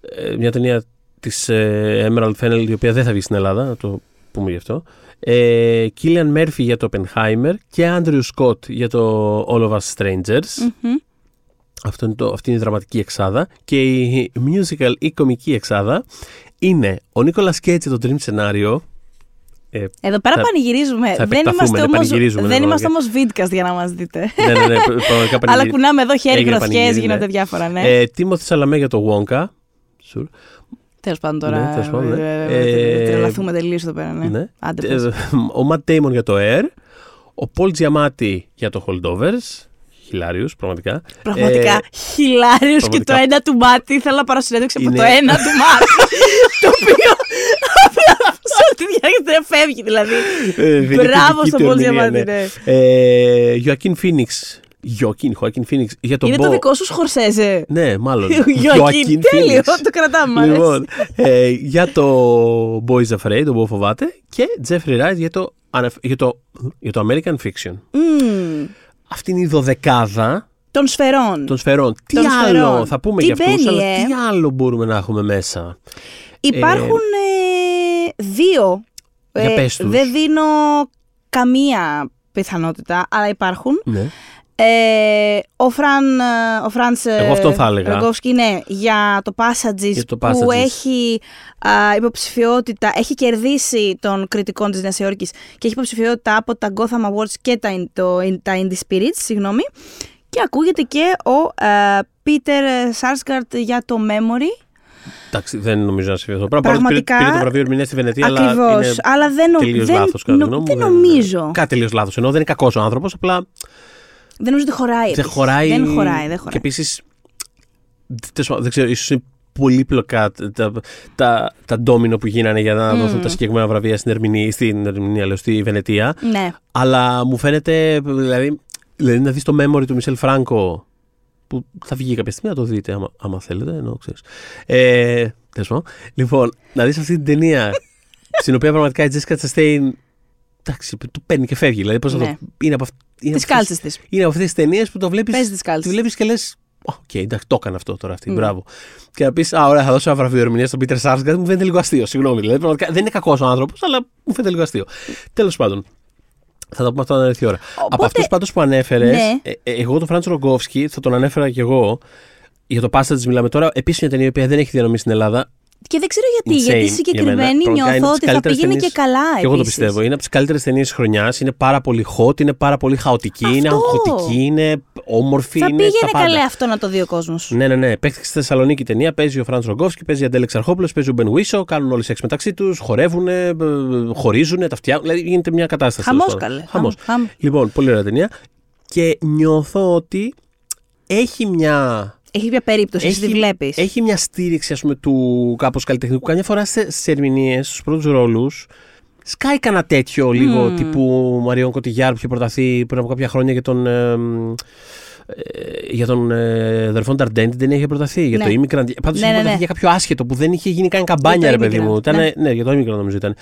Speaker 3: ε, μια ταινία της ε, Emerald Fennell η οποία δεν θα βγει στην Ελλάδα, να το πούμε γι' αυτό. Ε, Killian Murphy για το Oppenheimer και Andrew Scott για το All of Us Strangers.
Speaker 2: Μμμ.
Speaker 3: Αυτό είναι το, αυτή είναι η δραματική εξάδα. Και η musical ή κομική εξάδα είναι ο Νίκολας Κέιτς για το Dream Scenario. Ε,
Speaker 2: εδώ πέρα
Speaker 3: θα-
Speaker 2: πανηγυρίζουμε
Speaker 3: θα
Speaker 2: δεν
Speaker 3: επεκταθούμε,
Speaker 2: είμαστε
Speaker 3: ναι,
Speaker 2: όμως,
Speaker 3: πανηγυρίζουμε,
Speaker 2: δεν
Speaker 3: ναι,
Speaker 2: είμαστε
Speaker 3: ναι.
Speaker 2: όμως vidcast για να μας δείτε
Speaker 3: ναι, ναι, ναι, πραγματικά
Speaker 2: αλλά
Speaker 3: πανηγυρι-
Speaker 2: κουνάμε εδώ χέρι
Speaker 3: Έγινε
Speaker 2: γροθιές
Speaker 3: πανηγύρι,
Speaker 2: γίνονται
Speaker 3: ναι.
Speaker 2: διάφορα ναι
Speaker 3: Ε, Τίμωθη Σαλαμέ για το Wonka. Sure.
Speaker 2: Τέλος πάντων τώρα.
Speaker 3: Ναι, τέλος πάντων, ναι.
Speaker 2: ε, ε,
Speaker 3: Ε,
Speaker 2: Τρελαθούμε τελείως εδώ πέρα. Ναι.
Speaker 3: Ναι.
Speaker 2: Άντε,
Speaker 3: Ε,
Speaker 2: πες.
Speaker 3: ο Ματ Damon για το Air. Ο Πολ Giamatti για το Holdovers. Χιλάριους, πραγματικά.
Speaker 2: Πραγματικά
Speaker 3: Ε,
Speaker 2: χιλάριο και το
Speaker 3: πραγματικά.
Speaker 2: ένα του μάτι. Θέλω να πάρω συνέντευξη από
Speaker 3: Είναι-
Speaker 2: το ένα του μάτι. το οποίο απλά σε όλη τη διάρκεια δεν φεύγει δηλαδή.
Speaker 3: ε,
Speaker 2: Μπράβο
Speaker 3: φιλική
Speaker 2: στον
Speaker 3: του
Speaker 2: Πολ
Speaker 3: ερμηνεία,
Speaker 2: Giamatti,
Speaker 3: ναι.
Speaker 2: ναι.
Speaker 3: Ε, Joaquin Phoenix. Joaquin, Joaquin Phoenix για τον
Speaker 2: Είναι
Speaker 3: Bo.
Speaker 2: το δικό σου Σχορσέζε.
Speaker 3: Ναι, μάλλον.
Speaker 2: Γιώκιν, τέλειο.
Speaker 3: Phoenix.
Speaker 2: Το κρατάμε. μ' αρέσει.
Speaker 3: Λοιπόν, ε, για το Boys Afraid, το Bo φοβάται. Και Jeffrey Wright για το, αναφ- για το, για το American Fiction.
Speaker 2: Μμμ.
Speaker 3: Αυτή είναι η δωδεκάδα
Speaker 2: Των σφαιρών.
Speaker 3: των σφαιρών. Τι
Speaker 2: Των
Speaker 3: άλλο,
Speaker 2: σφαιρών.
Speaker 3: θα πούμε
Speaker 2: Τι
Speaker 3: για αυτούς,
Speaker 2: μπαίνει,
Speaker 3: αλλά
Speaker 2: ε;
Speaker 3: τι άλλο μπορούμε να έχουμε μέσα;
Speaker 2: Υπάρχουν ε, δύο.
Speaker 3: Για πες τους.
Speaker 2: δεν δίνω καμία πιθανότητα, αλλά υπάρχουν.
Speaker 3: Ναι.
Speaker 2: Ε, ο, Φραν, ε, ο Φραντς ε,
Speaker 3: Εγώ αυτόν θα έλεγα.
Speaker 2: Ρογκόφσκι, ναι, για το Passages,
Speaker 3: Για το
Speaker 2: που
Speaker 3: Passages.
Speaker 2: έχει α, υποψηφιότητα, έχει κερδίσει των κριτικών της Νέας Υόρκης και έχει υποψηφιότητα από τα Gotham Awards και τα, το, τα Indie Spirits, συγγνώμη. Και ακούγεται και ο ε, Peter Sarsgaard για το Memory.
Speaker 3: Εντάξει, δεν νομίζω να συμβεί αυτό. Πράγμα
Speaker 2: Πραγματικά,
Speaker 3: πήρε, πήρε το βραβείο ερμηνεία στη Βενετία, αλλά.
Speaker 2: Ακριβώς,
Speaker 3: είναι
Speaker 2: αλλά δεν, νο-
Speaker 3: τελείως
Speaker 2: δεν,
Speaker 3: λάθος, κατά τη
Speaker 2: νο-
Speaker 3: γνώμη
Speaker 2: δεν
Speaker 3: μου,
Speaker 2: νομίζω.
Speaker 3: Κάτι τελείως λάθος. Ενώ δεν είναι κακός ο άνθρωπος, απλά
Speaker 2: Δεν νομίζω ότι χωράει.
Speaker 3: δεν
Speaker 2: επίσης.
Speaker 3: χωράει.
Speaker 2: Δεν χωράει, δεν
Speaker 3: Και
Speaker 2: χωράει.
Speaker 3: επίση. Δεν ξέρω, ίσως είναι πολύπλοκα τα, τα, τα ντόμινο που γίνανε για να δοθούν τα συγκεκριμένα βραβεία στην ερμηνεία, στην ερμηνεία, λέω, στη Βενετία.
Speaker 2: Ναι.
Speaker 3: Αλλά μου φαίνεται, δηλαδή, δηλαδή να δεις το memory του Μισελ Φράγκο που θα βγει κάποια στιγμή να το δείτε άμα, άμα θέλετε, ενώ ξέρεις. Ε, τέλος πάντων. Λοιπόν, να δεις αυτή την ταινία στην οποία πραγματικά η Jessica Chastain εντάξει, του παίρνει και φεύγει. Δηλαδή, πώς να
Speaker 2: Ναι.
Speaker 3: το, είναι από, αυ- είναι
Speaker 2: Τις
Speaker 3: από αυτές-
Speaker 2: κάλτσες της.
Speaker 3: Είναι από αυτές τις ταινίες που το βλέπεις,
Speaker 2: Παίζεις τις κάλτσες.
Speaker 3: τη βλέπεις και λες Οκ, εντάξει, το έκανε αυτό τώρα αυτή.
Speaker 2: Mm.
Speaker 3: Μπράβο. Και να πεις, Α, ωραία, θα δώσω ένα βραβείο ερμηνείας στον Πίτερ Σάρσγκααρντ. Μου φαίνεται λίγο αστείο. Συγγνώμη. Δηλαδή, πραγματικά δεν είναι κακός ο άνθρωπος, αλλά μου φαίνεται λίγο αστείο. Τέλος πάντων. Θα το πούμε αυτό όταν έρθει η ώρα.
Speaker 2: Οπότε-
Speaker 3: Από αυτούς πάντως που ανέφερες,
Speaker 2: Ναι.
Speaker 3: εγώ τον Φραντς Ρογκόφσκι θα τον ανέφερα κι εγώ. Για το Passages μιλάμε τώρα. Επίσης μια ταινία η οποία δεν έχει διανομή στην Ελλάδα.
Speaker 2: Και δεν ξέρω γιατί,
Speaker 3: Insane
Speaker 2: γιατί
Speaker 3: για μένα.
Speaker 2: συγκεκριμένη
Speaker 3: Πραγματικά είναι
Speaker 2: νιώθω
Speaker 3: από τις
Speaker 2: ότι θα
Speaker 3: καλύτερες
Speaker 2: πήγαινε
Speaker 3: ταινίες-
Speaker 2: και καλά.
Speaker 3: Και εγώ το
Speaker 2: επίσης.
Speaker 3: πιστεύω. Είναι από τις καλύτερες ταινίες χρονιάς. Είναι πάρα πολύ hot, είναι πάρα πολύ χαοτική, είναι
Speaker 2: Αυτό.
Speaker 3: αγχωτική, είναι όμορφη.
Speaker 2: Θα
Speaker 3: είναι
Speaker 2: πήγαινε
Speaker 3: τα πάντα.
Speaker 2: καλά αυτό να το δει ο κόσμος.
Speaker 3: Ναι, ναι, ναι. Παίχτηκε στη Θεσσαλονίκη η ταινία. Παίζει ο Φραντς Ρογκόφσκι, παίζει η Αντέλεξ Εξαρχόπουλο, παίζει ο Μπεν Βίσο. Κάνουν όλοι σεξ μεταξύ τους, χορεύουν, χωρίζουν, τα φτιάχνουν. Δηλαδή γίνεται μια κατάσταση.
Speaker 2: Χαμός,
Speaker 3: τέλος πάντων.
Speaker 2: καλέ.
Speaker 3: Χαμός.
Speaker 2: Χαμ- χαμ.
Speaker 3: Λοιπόν, πολύ ωραία ταινία. Και νιώθω ότι έχει μια.
Speaker 2: Έχει μια περίπτωση, εσύ τη βλέπεις.
Speaker 3: έχει μια στήριξη, ας πούμε, του κάπως καλλιτεχνικού. Καμιά φορά στι ερμηνείες, στους πρώτους ρόλους, σκάει κανένα τέτοιο λίγο τύπου Μαριών Κωτιγιάρ που είχε προταθεί πριν από κάποια χρόνια για τον. ε, ε, για τον ε, Δερφόν Νταρντέν την ταινία είχε προταθεί. Για
Speaker 2: Ναι.
Speaker 3: το Immigrant. Πάντως
Speaker 2: Ναι,
Speaker 3: είχε
Speaker 2: ναι,
Speaker 3: προταθεί
Speaker 2: ναι.
Speaker 3: για κάποιο άσχετο που δεν είχε γίνει καν καμπάνια,
Speaker 2: Για
Speaker 3: ρε
Speaker 2: το
Speaker 3: παιδί μου.
Speaker 2: Immigrant,
Speaker 3: Ήτανε,
Speaker 2: ναι.
Speaker 3: ναι. για το Immigrant νομίζω ήταν.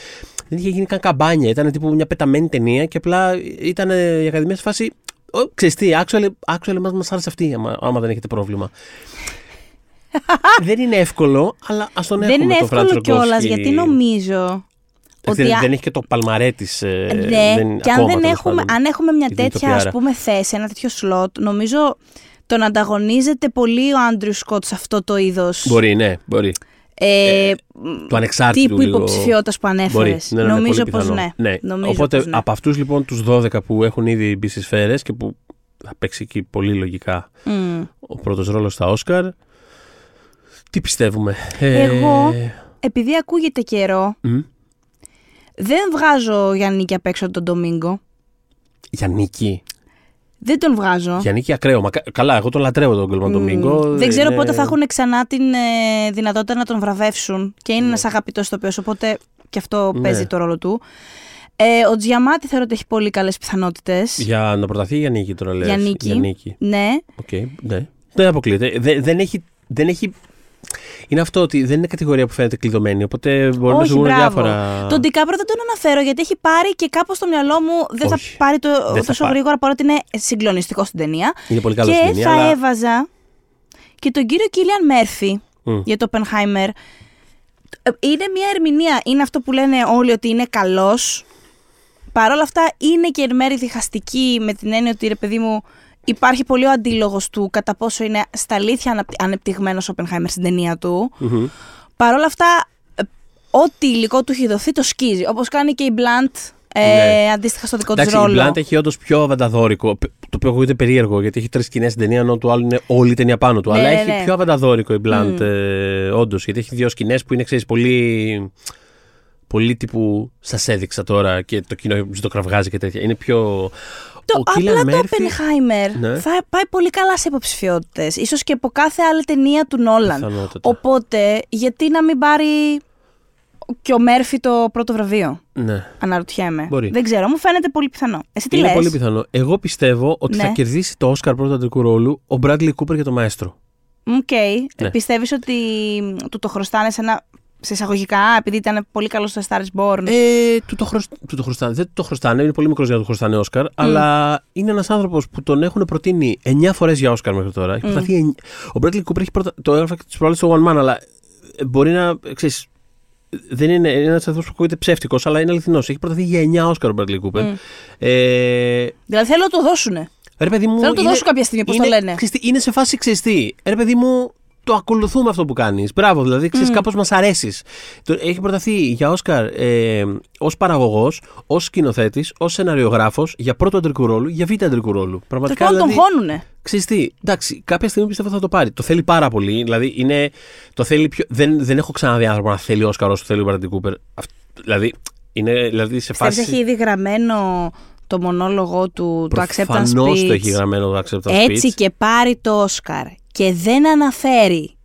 Speaker 3: Δεν είχε γίνει καν καμπάνια. Ήταν τύπου μια πεταμένη ταινία και απλά ήταν ε, η Ακαδημία σε φάση. «Ω, Ξέρεις τι, actually, actually μας, μας άρεσε αυτή, άμα, άμα δεν έχετε πρόβλημα. δεν είναι εύκολο, αλλά ας τον
Speaker 2: Δεν
Speaker 3: έχουμε
Speaker 2: είναι
Speaker 3: τον Φραντς
Speaker 2: εύκολο κιόλας
Speaker 3: Ρογκόφσκι.
Speaker 2: γιατί νομίζω.
Speaker 3: Εντάξει,
Speaker 2: Ότι
Speaker 3: δεν,
Speaker 2: α-
Speaker 3: δεν έχει και το παλμαρέ τη.
Speaker 2: Ναι, και αν, δεν έχουμε, αν έχουμε μια
Speaker 3: η την
Speaker 2: τέτοια ας
Speaker 3: ηθοποιάρα.
Speaker 2: πούμε θέση, ένα τέτοιο σλότ, νομίζω τον ανταγωνίζεται πολύ ο Άντριου Σκότ σε αυτό το είδος.
Speaker 3: Μπορεί, ναι, μπορεί.
Speaker 2: Ε,
Speaker 3: του ανεξάρτητου
Speaker 2: τύπου
Speaker 3: λίγο.
Speaker 2: υποψηφιότητας που ανέφερες.
Speaker 3: Μπορεί. Ναι, ναι, ναι,
Speaker 2: νομίζω
Speaker 3: πολύ
Speaker 2: πως
Speaker 3: πιθανό.
Speaker 2: ναι. Νομίζω
Speaker 3: Οπότε
Speaker 2: πως ναι.
Speaker 3: από αυτούς λοιπόν τους 12 που έχουν ήδη μπει στις σφαίρες και που θα παίξει εκεί πολύ λογικά
Speaker 2: Μμ.
Speaker 3: ο πρώτος ρόλος στα Όσκαρ. Τι πιστεύουμε; Ε,
Speaker 2: Εγώ, επειδή ακούγεται καιρό,
Speaker 3: μ,
Speaker 2: δεν βγάζω για νίκη απ' έξω τον Ντομίνγκο.
Speaker 3: για νίκη.
Speaker 2: Δεν τον βγάζω.
Speaker 3: Για νίκη ακραίο. Μα, κα- καλά, εγώ τον λατρεύω τον Κόλμαν Ντομίνγκο.
Speaker 2: Δεν ξέρω
Speaker 3: Είναι-
Speaker 2: πότε θα έχουν ξανά την ε, δυνατότητα να τον βραβεύσουν. Και είναι ένας αγαπητός ηθοποιός, οπότε και αυτό
Speaker 3: Ναι.
Speaker 2: παίζει το ρόλο του. Ε, ο Τζιαμάτι θεωρώ ότι έχει πολύ καλές πιθανότητες.
Speaker 3: Για να προταθεί για νίκη τώρα λες.
Speaker 2: Για νίκη.
Speaker 3: Για νίκη.
Speaker 2: Ναι.
Speaker 3: Οκ, ναι. Δεν αποκλείεται. Δεν, δεν, έχει, δεν έχει. Είναι αυτό ότι δεν είναι κατηγορία που φαίνεται κλειδωμένη. Οπότε μπορεί να
Speaker 2: Όχι,
Speaker 3: σου βγουν
Speaker 2: μπράβο.
Speaker 3: διάφορα.
Speaker 2: Τον Ντικάπρο δεν τον αναφέρω γιατί έχει πάρει και κάπως στο μυαλό μου δεν
Speaker 3: Όχι.
Speaker 2: θα πάρει το,
Speaker 3: Δεν θα
Speaker 2: τόσο
Speaker 3: πάρει.
Speaker 2: γρήγορα παρότι είναι συγκλονιστικό στην ταινία.
Speaker 3: Είναι πολύ καλός
Speaker 2: και
Speaker 3: στην ταινία.
Speaker 2: θα
Speaker 3: αλλά...
Speaker 2: έβαζα και τον κύριο Κίλιαν Μέρφυ
Speaker 3: Μμ.
Speaker 2: για το Oppenheimer. Ε, Είναι μια ερμηνεία, είναι αυτό που λένε όλοι ότι είναι καλός. Παρ' όλα αυτά είναι και εν μέρει διχαστική με την έννοια ότι ρε παιδί μου υπάρχει πολύ ο αντίλογος του κατά πόσο είναι στα αλήθεια αναπ- ανεπτυγμένος ο Oppenheimer στην ταινία του.
Speaker 3: Μμμ.
Speaker 2: Παρ' όλα αυτά, ε, ό,τι υλικό του έχει δοθεί το σκίζει. Όπως κάνει και η Blunt ε,
Speaker 3: Ναι.
Speaker 2: αντίστοιχα στο δικό της
Speaker 3: Εντάξει, η
Speaker 2: ρόλο.
Speaker 3: Blunt έχει όντως πιο αβανταδόρικο. Το οποίο ακούγεται περίεργο γιατί έχει τρεις σκηνές στην ταινία, ενώ του άλλου είναι όλη η ταινία πάνω του.
Speaker 2: Ναι,
Speaker 3: Αλλά
Speaker 2: ναι,
Speaker 3: έχει
Speaker 2: ναι.
Speaker 3: πιο αβανταδόρικο η Blunt, ε, όντως. Γιατί έχει δύο σκηνές που είναι, ξέρεις, πολύ. Πολύ τύπου σας έδειξα τώρα και το κοινό το κραυγάζει και τέτοια. Είναι πιο.
Speaker 2: Το,
Speaker 3: ο Cillian
Speaker 2: απλά το
Speaker 3: Murphy-
Speaker 2: Oppenheimer
Speaker 3: Ναι.
Speaker 2: θα πάει πολύ καλά σε υποψηφιότητες. ίσως και από κάθε άλλη ταινία του Νόλαν.
Speaker 3: Πιθανότατα.
Speaker 2: Οπότε, γιατί να μην πάρει και ο Μέρφυ το πρώτο βραβείο;
Speaker 3: Ναι.
Speaker 2: Αναρωτιέμαι.
Speaker 3: Μπορεί.
Speaker 2: Δεν ξέρω, μου φαίνεται πολύ πιθανό. Εσύ τι
Speaker 3: είναι
Speaker 2: λες;
Speaker 3: πολύ πιθανό. Εγώ πιστεύω ότι
Speaker 2: Ναι.
Speaker 3: θα κερδίσει το Όσκαρ πρώτου αντρικού ρόλου ο Bradley Cooper για το Μαέστρο.
Speaker 2: Οκ.
Speaker 3: Ναι.
Speaker 2: Πιστεύεις ότι του το χρωστάνε σε ένα. Σε εισαγωγικά, επειδή ήταν πολύ καλός στο Star is Born.
Speaker 3: Ε, του, το χρωσ... του το χρωστάνε. Δεν του το χρωστάνε, είναι πολύ μικρός για να του χρωστάνε Όσκαρ. Αλλά είναι ένας άνθρωπος που τον έχουν προτείνει 9 φορές για Όσκαρ μέχρι τώρα. Έχει προταθεί. εννιά- Ο Bradley Cooper έχει πρωτα... Το έγραφα και τι προάλλες στο One Man, αλλά ε, μπορεί να. Ξέρεις, δεν είναι, είναι ένας άνθρωπος που ακούγεται ψεύτικος, αλλά είναι αληθινός. Έχει προταθεί για 9 Όσκαρ ο Bradley Cooper. Ε,
Speaker 2: Δηλαδή θέλω να το δώσουνε.
Speaker 3: Ρε παιδί μου.
Speaker 2: Θέλω να το
Speaker 3: είναι-
Speaker 2: δώσω κάποια στιγμή, πώς το
Speaker 3: είναι-
Speaker 2: λένε.
Speaker 3: ξέρεις τι, είναι σε φάση ξεστή. Ρε παιδί μου, το ακολουθούμε αυτό που κάνεις. Μπράβο, δηλαδή ξέρεις,
Speaker 2: Mm.
Speaker 3: κάπως μας αρέσεις. Έχει προταθεί για Όσκαρ ε, ως παραγωγός, ως σκηνοθέτης, ως σεναριογράφος για πρώτο αντρικού ρόλου, για β' αντρικού ρόλου.
Speaker 2: Τέλο
Speaker 3: Πραγματικά.
Speaker 2: πάντων, τον
Speaker 3: δηλαδή,
Speaker 2: χώνουνε.
Speaker 3: Ξέρεις τι, εντάξει, κάποια στιγμή πιστεύω θα το πάρει. Το θέλει πάρα πολύ. Δηλαδή, είναι, το θέλει πιο, δεν, δεν έχω ξαναδεί άνθρωπο να θέλει Όσκαρ όσο θέλει ο Μπραντ Κούπερ. Αυτ- Δηλαδή, είναι δηλαδή σε
Speaker 2: Πιστεύεις
Speaker 3: φάση.
Speaker 2: έχει ήδη γραμμένο το μονόλογο του, το acceptance
Speaker 3: Προφανώς
Speaker 2: speech.
Speaker 3: το έχει γραμμένο το acceptance
Speaker 2: Έτσι
Speaker 3: speech.
Speaker 2: και πάρει το Όσκαρ και δεν αναφέρει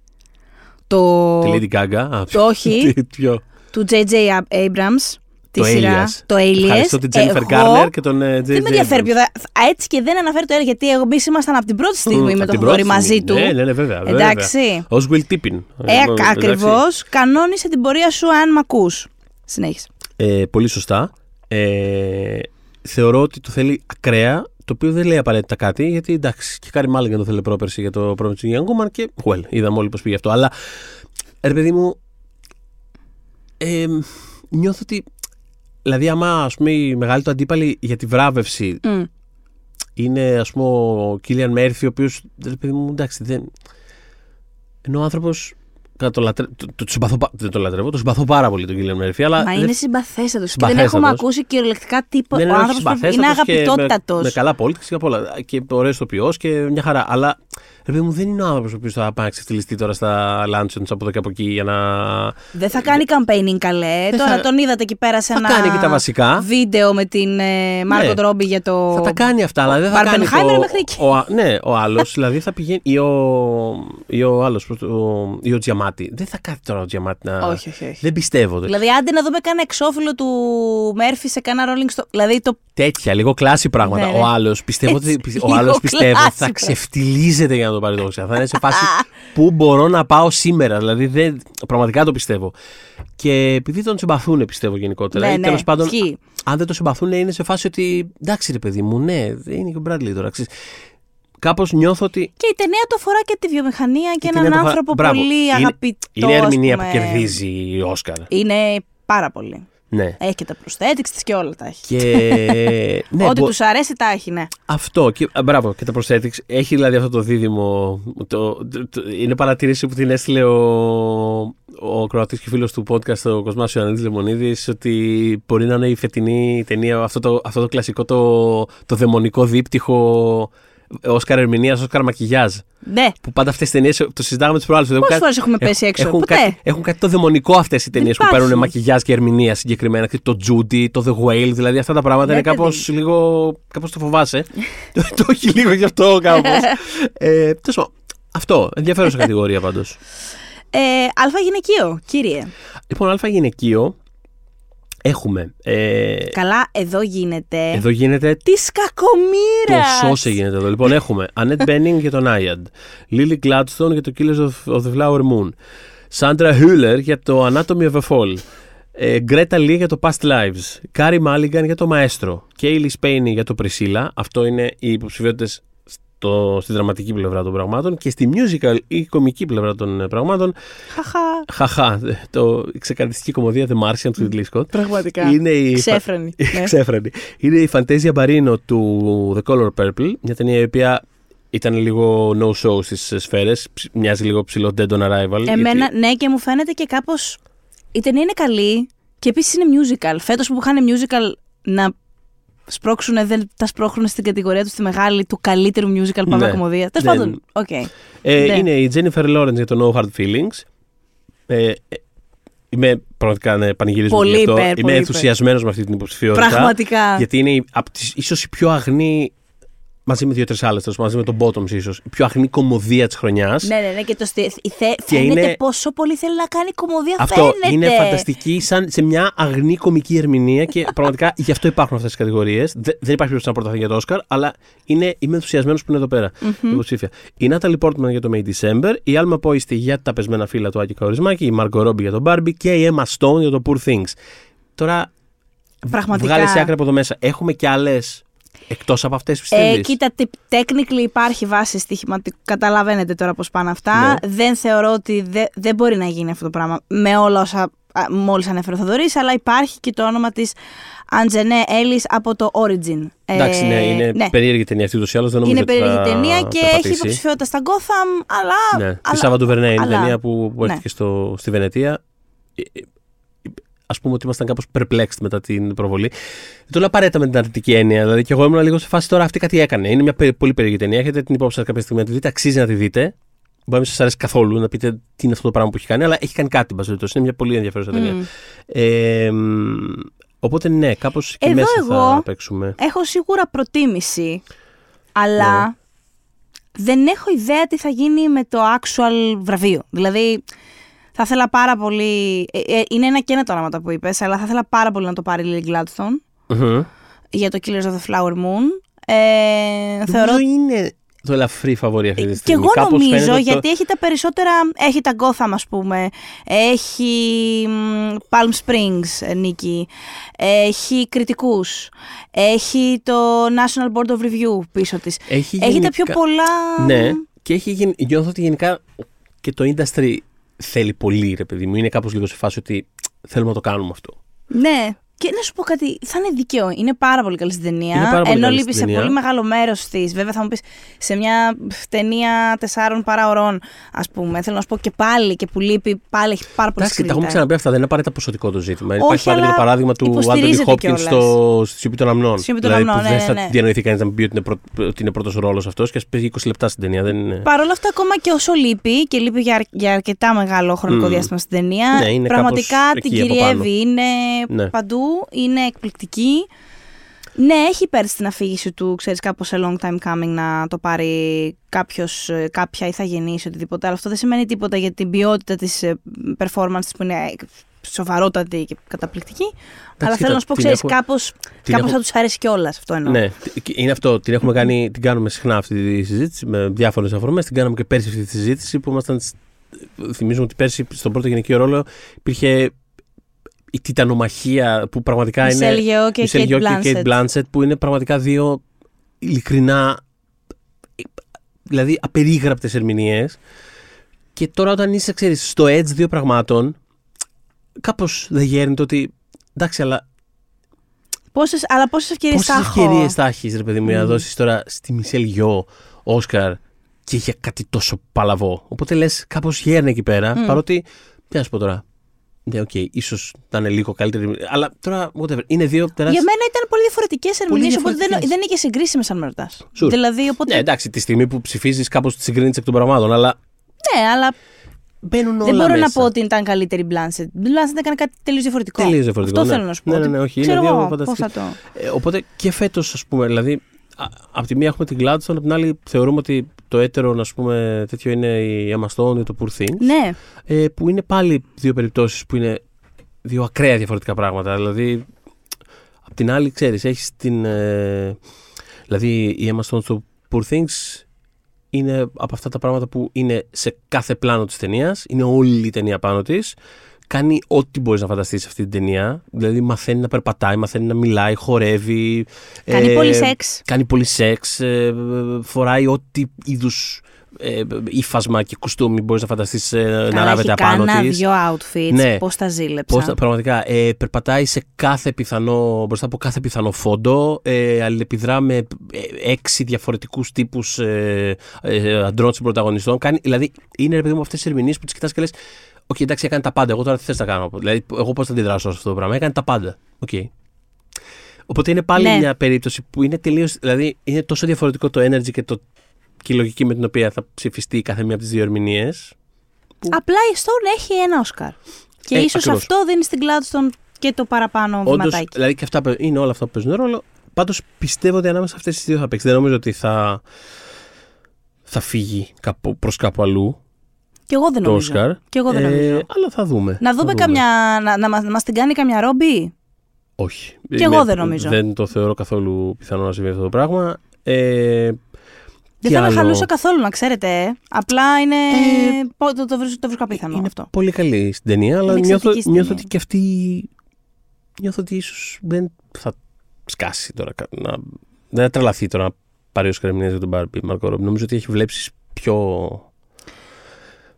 Speaker 2: το
Speaker 3: Τη Lady Gaga. Α,
Speaker 2: Το όχι.
Speaker 3: τι- ποιο.
Speaker 2: του J.J. Abrams τη
Speaker 3: Το
Speaker 2: σειρά.
Speaker 3: Alias.
Speaker 2: Το Alias.
Speaker 3: Ευχαριστώ την Jennifer
Speaker 2: Εγώ
Speaker 3: Garner και τον ε, J.J.
Speaker 2: Δεν με ενδιαφέρει
Speaker 3: Abrams.
Speaker 2: ποιο θα. α, Έτσι και δεν αναφέρει το Alias γιατί εμείς ήμασταν από την πρώτη στιγμή
Speaker 3: Μμ,
Speaker 2: με
Speaker 3: απ'
Speaker 2: τον
Speaker 3: την
Speaker 2: Θοδωρή
Speaker 3: πρώτη
Speaker 2: μαζί
Speaker 3: στιγμή.
Speaker 2: του.
Speaker 3: Ναι, ναι, ναι, βέβαια.
Speaker 2: Εντάξει.
Speaker 3: Ω Will Tippin.
Speaker 2: Ε, ακριβώς. Κανόνισε την πορεία σου αν μ' ακούς. Συνέχισε.
Speaker 3: Ε, πολύ σωστά. Ε, θεωρώ ότι το θέλει ακραία, το οποίο δεν λέει απαραίτητα κάτι, γιατί εντάξει, και Κάρι Μάλιγκαν το θέλει πρόπερσι για το Promising Young Woman και well, είδαμε όλοι πώς πήγε αυτό. Αλλά ρε παιδί μου, ε, νιώθω ότι. Δηλαδή, άμα ας πούμε, η μεγάλη του αντίπαλη για τη βράβευση
Speaker 2: Μμ.
Speaker 3: είναι ας πούμε ο Κίλιαν Μέρφυ, ο οποίος. Ρε παιδί μου, εντάξει, δεν. Ενώ ο άνθρωπος. Το, λατρε... το, το, το συμπαθώ, πα- δεν το λατρεύω, το συμπαθώ πάρα πολύ τον Κίλιαν Μέρφυ. Αλλά
Speaker 2: Μα
Speaker 3: δεν
Speaker 2: είναι συμπαθέστατος. Και δεν
Speaker 3: Συμπαθέστατος.
Speaker 2: έχουμε ακούσει κυριολεκτικά τίποτα.
Speaker 3: δεν
Speaker 2: Ο
Speaker 3: είναι
Speaker 2: άνθρωπος είναι
Speaker 3: συμπαθέστατος και
Speaker 2: αγαπητότατο.
Speaker 3: Με, με καλά πολιτικά και απ' όλα. Και ωραίος τοπιό και μια χαρά. Αλλά ρε παιδί μου δεν είναι ο άνθρωπος ο οποίος θα πάει να ξεφτυλιστεί τώρα στα Lancers από εδώ και από εκεί για να.
Speaker 2: Δεν θα κάνει campaigning καλέ.
Speaker 3: Δεν
Speaker 2: Τώρα
Speaker 3: θα-
Speaker 2: τον είδατε εκεί πέρα σε
Speaker 3: θα
Speaker 2: ένα
Speaker 3: κάνει και τα βασικά.
Speaker 2: βίντεο με την ε, Μάρκο
Speaker 3: Ναι.
Speaker 2: Τρόμπι για το.
Speaker 3: Θα τα κάνει αυτά, αλλά δεν θα κάνει.
Speaker 2: Barbenheimer
Speaker 3: Το,
Speaker 2: μέχρι εκεί.
Speaker 3: ο, α- ναι, ο άλλος δηλαδή θα πηγαίνει. ή ο, ή ο άλλος. Ή ο Τζιαμάτι. Δεν θα κάθεται τώρα ο Τζιαμάτι να.
Speaker 2: Όχι, όχι, όχι.
Speaker 3: Δεν πιστεύω.
Speaker 2: Δηλαδή, άντε να δούμε κανένα εξώφυλλο του Μέρφυ σε κανένα Rolling Stone. Δηλαδή, το.
Speaker 3: Τέτοια, λίγο κλάση πράγματα.
Speaker 2: Ναι, ναι.
Speaker 3: Ο άλλος πιστεύω, ότι,
Speaker 2: Έτσι,
Speaker 3: πιστε- ο
Speaker 2: λίγο
Speaker 3: άλλος πιστεύω
Speaker 2: κλάση
Speaker 3: θα
Speaker 2: πράγματα.
Speaker 3: Ξεφτιλίζεται για να το πάρει το Όσκαρ. Θα είναι σε φάση πού μπορώ να πάω σήμερα. Δηλαδή δεν, πραγματικά το πιστεύω. Και επειδή τον συμπαθούν, πιστεύω γενικότερα.
Speaker 2: Ναι,
Speaker 3: ή
Speaker 2: ναι,
Speaker 3: τέλος πάντων,
Speaker 2: ισχύει.
Speaker 3: αν δεν το συμπαθούν, είναι σε φάση ότι εντάξει ρε παιδί μου, ναι, δεν είναι και ο Μπράντλι τώρα. Κάπως νιώθω ότι.
Speaker 2: Και η ταινία το αφορά και τη βιομηχανία και
Speaker 3: η
Speaker 2: έναν
Speaker 3: ταινία το
Speaker 2: άνθρωπο
Speaker 3: φα- Μπράβο.
Speaker 2: πολύ
Speaker 3: Είναι-
Speaker 2: αγαπητό.
Speaker 3: Είναι η
Speaker 2: ας
Speaker 3: ερμηνεία που
Speaker 2: πούμε.
Speaker 3: κερδίζει η Όσκαρ.
Speaker 2: Είναι πάρα πολύ.
Speaker 3: Ναι.
Speaker 2: Έχει και τα προσθέτηξ της και όλα τα έχει.
Speaker 3: Και. ναι,
Speaker 2: Ό,τι
Speaker 3: μπο-
Speaker 2: τους αρέσει τα έχει, ναι.
Speaker 3: Αυτό. Και, α, μπράβο, και τα prosthetics. Έχει δηλαδή αυτό το δίδυμο. Το, το- το- είναι παρατήρηση που την έστειλε ο, ο Κροατής και φίλος του podcast, ο Κοσμάς Ιωαννίδης Λεμονίδης, ότι μπορεί να είναι η φετινή ταινία, αυτό το, αυτό το κλασικό, το, το δαιμονικό δίπτυχο Όσκαρ ερμηνείας, Όσκαρ μακιγιάζ.
Speaker 2: Ναι.
Speaker 3: Που πάντα αυτές τι ταινίες το συζητάγαμε τι προάλλες.
Speaker 2: Πόσες φορές έχουμε πέσει έξω,
Speaker 3: Έχουν,
Speaker 2: ποτέ;
Speaker 3: κάτι, έχουν κάτι το δαιμονικό αυτές οι ταινίες που
Speaker 2: υπάρχει.
Speaker 3: παίρνουν μακιγιάζ και ερμηνεία συγκεκριμένα. Το Judy, το The Whale, δηλαδή αυτά τα πράγματα
Speaker 2: Ναι,
Speaker 3: είναι κάπως
Speaker 2: παιδί.
Speaker 3: λίγο. Κάπως το φοβάσαι. το, το έχει λίγο γι' αυτό κάπως. ε, τέλος πάντων, αυτό. Ενδιαφέρουσα κατηγορία πάντως.
Speaker 2: Ε, αλφα γυναικείο, κύριε.
Speaker 3: Λοιπόν, Α γυναικείο Έχουμε. Ε,
Speaker 2: Καλά, εδώ γίνεται.
Speaker 3: Εδώ γίνεται.
Speaker 2: Τη κακομήρα!
Speaker 3: Το γίνεται εδώ. λοιπόν, έχουμε. Ανέτ Μπένινγκ για τον Nyad. Λίλι Gladstone για το Killers of, of the Flower Moon. Σάντρα Χούλερ για το Anatomy of a Fall. Ε, Γκρέτα Λί για το Past Lives. Κάρι Μάλιγκαν για το Μαέστρο. Κέιλι Σπέινι για το Πρισίλα. Αυτό είναι οι υποψηφιότητες στη δραματική πλευρά των πραγμάτων. Και στη musical ή κομική πλευρά των ε, πραγμάτων.
Speaker 2: Χαχα.
Speaker 3: Χαχά. Το, η ξεκαρδιστική κομμωδία The Martian του Ridley Scott.
Speaker 2: Πραγματικά.
Speaker 3: Είναι η,
Speaker 2: Ξέφρενη. ναι.
Speaker 3: Ξέφρενη. Είναι η Φαντέζια Μπαρίνο του The Color Purple, μια ταινία η οποία ήταν λίγο no-show στις σφαίρες. Μοιάζει λίγο ψηλό Dead on Arrival.
Speaker 2: Εμένα,
Speaker 3: γιατί-
Speaker 2: ναι, και μου φαίνεται και κάπως. Η ταινία είναι καλή και επίσης είναι musical. Φέτος που είχαν musical να σπρώξουν, δεν τα σπρώχνουν στην κατηγορία τους στη μεγάλη του καλύτερου μιούζικαλ πάντα
Speaker 3: Ναι.
Speaker 2: κωμωδία. Τέλος
Speaker 3: Ναι.
Speaker 2: πάντων, οκ.
Speaker 3: Ε,
Speaker 2: ναι.
Speaker 3: Είναι η Jennifer Lawrence για το No Hard Feelings. Ε, ε, είμαι πραγματικά ναι, πανηγυρίζω
Speaker 2: Πολύ
Speaker 3: γι' αυτό.
Speaker 2: υπέρ,
Speaker 3: Είμαι
Speaker 2: πολύ
Speaker 3: ενθουσιασμένος με αυτή την υποψηφιότητα.
Speaker 2: Πραγματικά.
Speaker 3: Γιατί είναι η- από τις, ίσως η πιο αγνή, μαζί με δύο-τρεις άλλες, μαζί με τον Bottoms ίσως, η πιο αγνή κωμωδία της χρονιάς.
Speaker 2: Ναι, ναι, ναι. Και το στι... η θε...
Speaker 3: Και
Speaker 2: φαίνεται
Speaker 3: είναι-
Speaker 2: πόσο πολύ θέλει να κάνει κωμωδία.
Speaker 3: Αυτό
Speaker 2: φαίνεται.
Speaker 3: είναι φανταστική σαν σε μια αγνή κομική ερμηνεία και πραγματικά γι' αυτό υπάρχουν αυτές τις κατηγορίες. Δεν υπάρχει περίπτωση να προταθεί για το Όσκαρ, αλλά είναι, είμαι ενθουσιασμένος που είναι εδώ πέρα. Υποψήφια. Η Νάταλι Πόρτμαν για το May December, η Άλμα Πόιστη για τα πεσμένα φύλλα του Άκη Καορισμάκη, η Μάργκο Ρόμπι για τον Barbie και η Emma Stone για το Poor Things. Τώρα,
Speaker 2: Πραγματικά.
Speaker 3: βγάλε σε άκρη από εδώ μέσα. Έχουμε και άλλες εκτός από αυτές, πιστεύει.
Speaker 2: Ε, κοίτα, τι- technically υπάρχει βάση στοιχηματικού. Καταλαβαίνετε τώρα πώς πάνε αυτά.
Speaker 3: Ναι.
Speaker 2: Δεν θεωρώ ότι δε- δεν μπορεί να γίνει αυτό το πράγμα με όλα όσα μόλις ανέφερε ο Θοδωρής, αλλά υπάρχει και το όνομα της Αντζενέ Έλλη από το Origin.
Speaker 3: Εντάξει, ναι, είναι
Speaker 2: ναι.
Speaker 3: περίεργη ταινία αυτή ούτως ή άλλως. Δεν νομίζω
Speaker 2: Είναι
Speaker 3: ότι θα
Speaker 2: περίεργη ταινία και έχει
Speaker 3: περπατήσει.
Speaker 2: υποψηφιότητα στα Gotham, αλλά.
Speaker 3: Ναι, τη
Speaker 2: αλλά-
Speaker 3: Σάββα του Βερνέ είναι η
Speaker 2: αλλά-
Speaker 3: ταινία που, που
Speaker 2: ναι.
Speaker 3: έρχεται στο, στη Βενετία. Α πούμε ότι ήμασταν κάπως perplexed μετά την προβολή. Δεν το λέω απαραίτητα με την αρνητική έννοια. Δηλαδή και εγώ ήμουν λίγο σε φάση τώρα αυτή κάτι έκανε. Είναι μια περι- πολύ περίεργη ταινία. Έχετε την υπόψη σας κάποια στιγμή να τη δείτε. Αξίζει να τη δείτε. Μπορεί να μην σας αρέσει καθόλου να πείτε τι είναι αυτό το πράγμα που έχει κάνει, αλλά έχει κάνει κάτι. εν πάση περιπτώσει. Είναι μια πολύ ενδιαφέρουσα ταινία.
Speaker 2: Μμ.
Speaker 3: Ε, μ, οπότε ναι, κάπως και
Speaker 2: Εδώ
Speaker 3: μέσα
Speaker 2: εγώ-
Speaker 3: θα παίξουμε.
Speaker 2: Έχω σίγουρα προτίμηση, αλλά
Speaker 3: Ναι.
Speaker 2: δεν έχω ιδέα τι θα γίνει με το actual βραβείο. Δηλαδή, θα ήθελα πάρα πολύ. ε, ε, είναι ένα και ένα το όνομα που είπες, αλλά θα ήθελα πάρα πολύ να το πάρει η Lily Gladstone
Speaker 3: Μμμ.
Speaker 2: για το Killers of the Flower Moon. Ε, θεωρώ
Speaker 3: Νομίζω είναι το ελαφρύ φαβορή αυτή τη
Speaker 2: Και
Speaker 3: στιγμή.
Speaker 2: εγώ
Speaker 3: Κάπως φαίνεται
Speaker 2: νομίζω
Speaker 3: ότι το-
Speaker 2: γιατί έχει τα περισσότερα. Έχει τα Gotham, ας πούμε. Έχει μ, Palm Springs, ε, νίκη. Έχει κριτικούς. Έχει το National Board of Review πίσω της.
Speaker 3: Έχει,
Speaker 2: Έχει τα πιο
Speaker 3: γενικά-
Speaker 2: πολλά.
Speaker 3: Ναι, και έχει, γεν- νιώθω ότι γενικά και το industry θέλει πολύ, ρε παιδί μου. Είναι κάπως λίγο σε φάση ότι θέλουμε να το κάνουμε αυτό.
Speaker 2: Ναι. Και να σου πω κάτι, θα είναι δίκαιο. Είναι πάρα πολύ καλή στην ταινία.
Speaker 3: Είναι πάρα πολύ
Speaker 2: ενώ
Speaker 3: καλή
Speaker 2: λείπει
Speaker 3: στην
Speaker 2: σε
Speaker 3: ταινία.
Speaker 2: πολύ μεγάλο μέρος της. Βέβαια, θα μου πεις σε μια ταινία τεσσάρων παρά ωρών, ας πούμε. Θέλω να σου πω και πάλι και που λείπει, πάλι έχει πάρα πολύ
Speaker 3: Εντάξει, τα έχουμε ξαναπεί αυτά, δεν είναι απαραίτητα ποσοτικό το ζήτημα.
Speaker 2: Όχι,
Speaker 3: Υπάρχει πάντα και το
Speaker 2: αλλά
Speaker 3: παράδειγμα του Άντωνι
Speaker 2: υποστηρίζεται
Speaker 3: Χόπκινς
Speaker 2: κιόλας.
Speaker 3: στο στη Σιωπή των Αμνών.
Speaker 2: Στη Σιωπή των
Speaker 3: δηλαδή,
Speaker 2: Αμνών,
Speaker 3: που
Speaker 2: ναι,
Speaker 3: δεν θα
Speaker 2: ναι, ναι.
Speaker 3: διανοηθεί κανείς να πει ότι είναι, πρω... ότι είναι πρώτος ρόλος αυτός και ας παίζει 20 λεπτά στην ταινία. Δεν είναι...
Speaker 2: Παρ' όλα αυτά, ακόμα και όσο λείπει και λείπει για, αρ- για αρκετά μεγάλο χρονικό
Speaker 3: Μμμ.
Speaker 2: διάστημα στην ταινία,
Speaker 3: Ναι, είναι
Speaker 2: πραγματικά
Speaker 3: κάπως
Speaker 2: την
Speaker 3: εκεί από
Speaker 2: κυριεύει. Είναι
Speaker 3: Ναι.
Speaker 2: Παντού, είναι εκπληκτική. Ναι, έχει πέρσι την αφήγηση του, ξέρεις, κάπως σε long time coming να το πάρει κάποιος, ε, κάποια ηθαγενής, οτιδήποτε. Αλλά αυτό δεν σημαίνει τίποτα για την ποιότητα της ε, performance της που είναι ε, σοβαρότατη και καταπληκτική. Αλλά
Speaker 3: κοίτα,
Speaker 2: θέλω να σου πω,
Speaker 3: την
Speaker 2: ξέρεις,
Speaker 3: έχω-
Speaker 2: κάπως,
Speaker 3: την
Speaker 2: κάπως
Speaker 3: έχω-
Speaker 2: θα τους αρέσει κιόλας αυτό εννοώ.
Speaker 3: Ναι, είναι αυτό. Την, έχουμε κάνει, την κάνουμε συχνά αυτή τη συζήτηση με διάφορες αφορμές. Την κάναμε και πέρσι αυτή τη συζήτηση που ήμασταν. σ- Θυμίζουμε ότι πέρσι στον πρώτο γυναικείο ρόλο υπήρχε η τιτανομαχία που πραγματικά είναι.
Speaker 2: Michelle Yeoh και
Speaker 3: Michelle
Speaker 2: Kate
Speaker 3: Yeoh και
Speaker 2: Blanchett.
Speaker 3: Kate Blanchett που είναι πραγματικά δύο ειλικρινά. Δηλαδή απερίγραπτες ερμηνείες. Και τώρα όταν είσαι, ξέρεις, στο edge δύο πραγμάτων, κάπως δεν γέρνει το ότι. Εντάξει, αλλά
Speaker 2: Πόσες, αλλά πόσες ευκαιρίες
Speaker 3: Πόσες
Speaker 2: θα έχω;
Speaker 3: ευκαιρίες θα έχεις, ρε παιδί μου, για να
Speaker 2: Μμμ.
Speaker 3: δώσεις τώρα στη Μισελ Γιώ, Όσκαρ και για κάτι τόσο παλαβό. Οπότε λες, κάπως γέρνει εκεί πέρα,
Speaker 2: Μμ.
Speaker 3: παρότι. Τι να σου πω τώρα. Ναι, οκ, ίσως να είναι λίγο καλύτερη. Αλλά τώρα, whatever. Είναι δύο τεράστιες.
Speaker 2: Για μένα ήταν πολύ διαφορετικές ερμηνείες, οπότε δεν,
Speaker 3: διαφορετικές.
Speaker 2: δεν είναι και συγκρίσιμες αν με ρωτάς.
Speaker 3: Sure.
Speaker 2: Δηλαδή, οπότε.
Speaker 3: Ναι, εντάξει, τη στιγμή που ψηφίζεις, κάπως τη συγκρίνεις εκ των πραγμάτων, αλλά
Speaker 2: ναι, αλλά
Speaker 3: μπαίνουν όλα
Speaker 2: δεν μπορώ
Speaker 3: μέσα.
Speaker 2: να πω ότι ήταν καλύτερη η Blanchett. Η Blanchett έκανε κάτι τελείως διαφορετικό.
Speaker 3: Τελείως διαφορετικό,
Speaker 2: Αυτό
Speaker 3: ναι.
Speaker 2: θέλω να σου πω.
Speaker 3: Ναι, ναι,
Speaker 2: ότι
Speaker 3: ναι, όχι, είναι
Speaker 2: Ξέρω
Speaker 3: δύο
Speaker 2: εγώ πώς
Speaker 3: φανταστικές.
Speaker 2: θα το.
Speaker 3: Ε, οπότε και φέτος, ας πούμε, δηλαδή, α, απ' τη μία έχουμε την Gladstone, απ' την άλλη θεωρούμε ότι το έτερο, ας πούμε, τέτοιο είναι η Emma Stone ή το Poor Things.
Speaker 2: Ναι,
Speaker 3: ε, που είναι πάλι δύο περιπτώσεις που είναι δύο ακραία διαφορετικά πράγματα. Δηλαδή, απ' την άλλη, ξέρεις, έχεις την... ε, δηλαδή, η Emma Stone στο Poor Things είναι από αυτά τα πράγματα που είναι σε κάθε πλάνο της ταινίας, είναι όλη η ταινία πάνω της, κάνει ό,τι μπορείς να φανταστείς σε αυτή την ταινία. Δηλαδή, μαθαίνει να περπατάει, μαθαίνει να μιλάει, χορεύει.
Speaker 2: κάνει
Speaker 3: ε,
Speaker 2: πολύ σεξ.
Speaker 3: Κάνει πολύ σεξ, ε, φοράει ό,τι είδους ε, ύφασμα και κουστούμι μπορείς να φανταστείς ε, να
Speaker 2: Καλά,
Speaker 3: λάβετε
Speaker 2: έχει
Speaker 3: απάνω
Speaker 2: κάνα
Speaker 3: της.
Speaker 2: δύο outfits.
Speaker 3: Ναι.
Speaker 2: Πώς τα ζήλεψα.
Speaker 3: Πώς, τα- πραγματικά, ε, περπατάει σε κάθε πιθανό, μπροστά από κάθε πιθανό φόντο, ε, αλληλεπιδρά με ε, έξι διαφορετικούς τύπους ε, ε, αντρών συμπροταγωνιστών. Κάνει, δηλαδή, είναι ρε παιδί μου αυτές τις ερμηνείες που τις κοιτάς και λες Οκ, εντάξει, έκανε τα πάντα. Εγώ τώρα τι θες να κάνω; Δηλαδή, εγώ πώς θα αντιδράσω σε αυτό το πράγμα; Έκανε τα πάντα. Οκ. Οπότε είναι πάλι
Speaker 2: Ναι.
Speaker 3: μια περίπτωση που είναι τελείως, δηλαδή είναι τόσο διαφορετικό το energy και, το, και η λογική με την οποία θα ψηφιστεί κάθε μία από τις δύο ερμηνείες.
Speaker 2: Απλά η Stone έχει ένα Όσκαρ. Και
Speaker 3: Ε,
Speaker 2: ίσως
Speaker 3: ακριβώς.
Speaker 2: αυτό δίνει στην Gladstone και το παραπάνω
Speaker 3: Όντως,
Speaker 2: βηματάκι.
Speaker 3: δηλαδή και αυτά παί- είναι όλα αυτά που παίζουν ρόλο. Πάντως πιστεύω ότι ανάμεσα σε αυτές τις δύο θα παίξει. Δεν νομίζω ότι θα, θα φύγει κάπου, προς κάπου αλλού
Speaker 2: Και εγώ δεν
Speaker 3: το
Speaker 2: νομίζω.
Speaker 3: Όσκαρ.
Speaker 2: Και εγώ δεν νομίζω.
Speaker 3: αλλά θα δούμε.
Speaker 2: Να
Speaker 3: Θα
Speaker 2: δούμε καμιά. να, να, μας, να μας την κάνει καμιά ρόμπι;
Speaker 3: Όχι.
Speaker 2: Κι εγώ δεν νομίζω.
Speaker 3: Δεν το θεωρώ καθόλου πιθανό να συμβεί αυτό το πράγμα. Ε,
Speaker 2: Δεν
Speaker 3: τι
Speaker 2: θα με
Speaker 3: άλλο;
Speaker 2: χαλούσα καθόλου, να ξέρετε. ε. Απλά είναι.
Speaker 3: Ε,
Speaker 2: πο- το, το, βρίσκω, το βρίσκω απίθανο
Speaker 3: είναι
Speaker 2: αυτό.
Speaker 3: πολύ καλή στην ταινία, αλλά
Speaker 2: Είναι
Speaker 3: νιώθω,
Speaker 2: εξαιρετική στην
Speaker 3: νιώθω
Speaker 2: ταινία.
Speaker 3: ότι και αυτή. Νιώθω ότι ίσως δεν θα σκάσει τώρα. κα- Να, δεν θα τρελαθεί τώρα να πάρει ως ερμηνείες για τον Barbie Margot Robbie. Νομίζω ότι έχει βλέψεις πιο.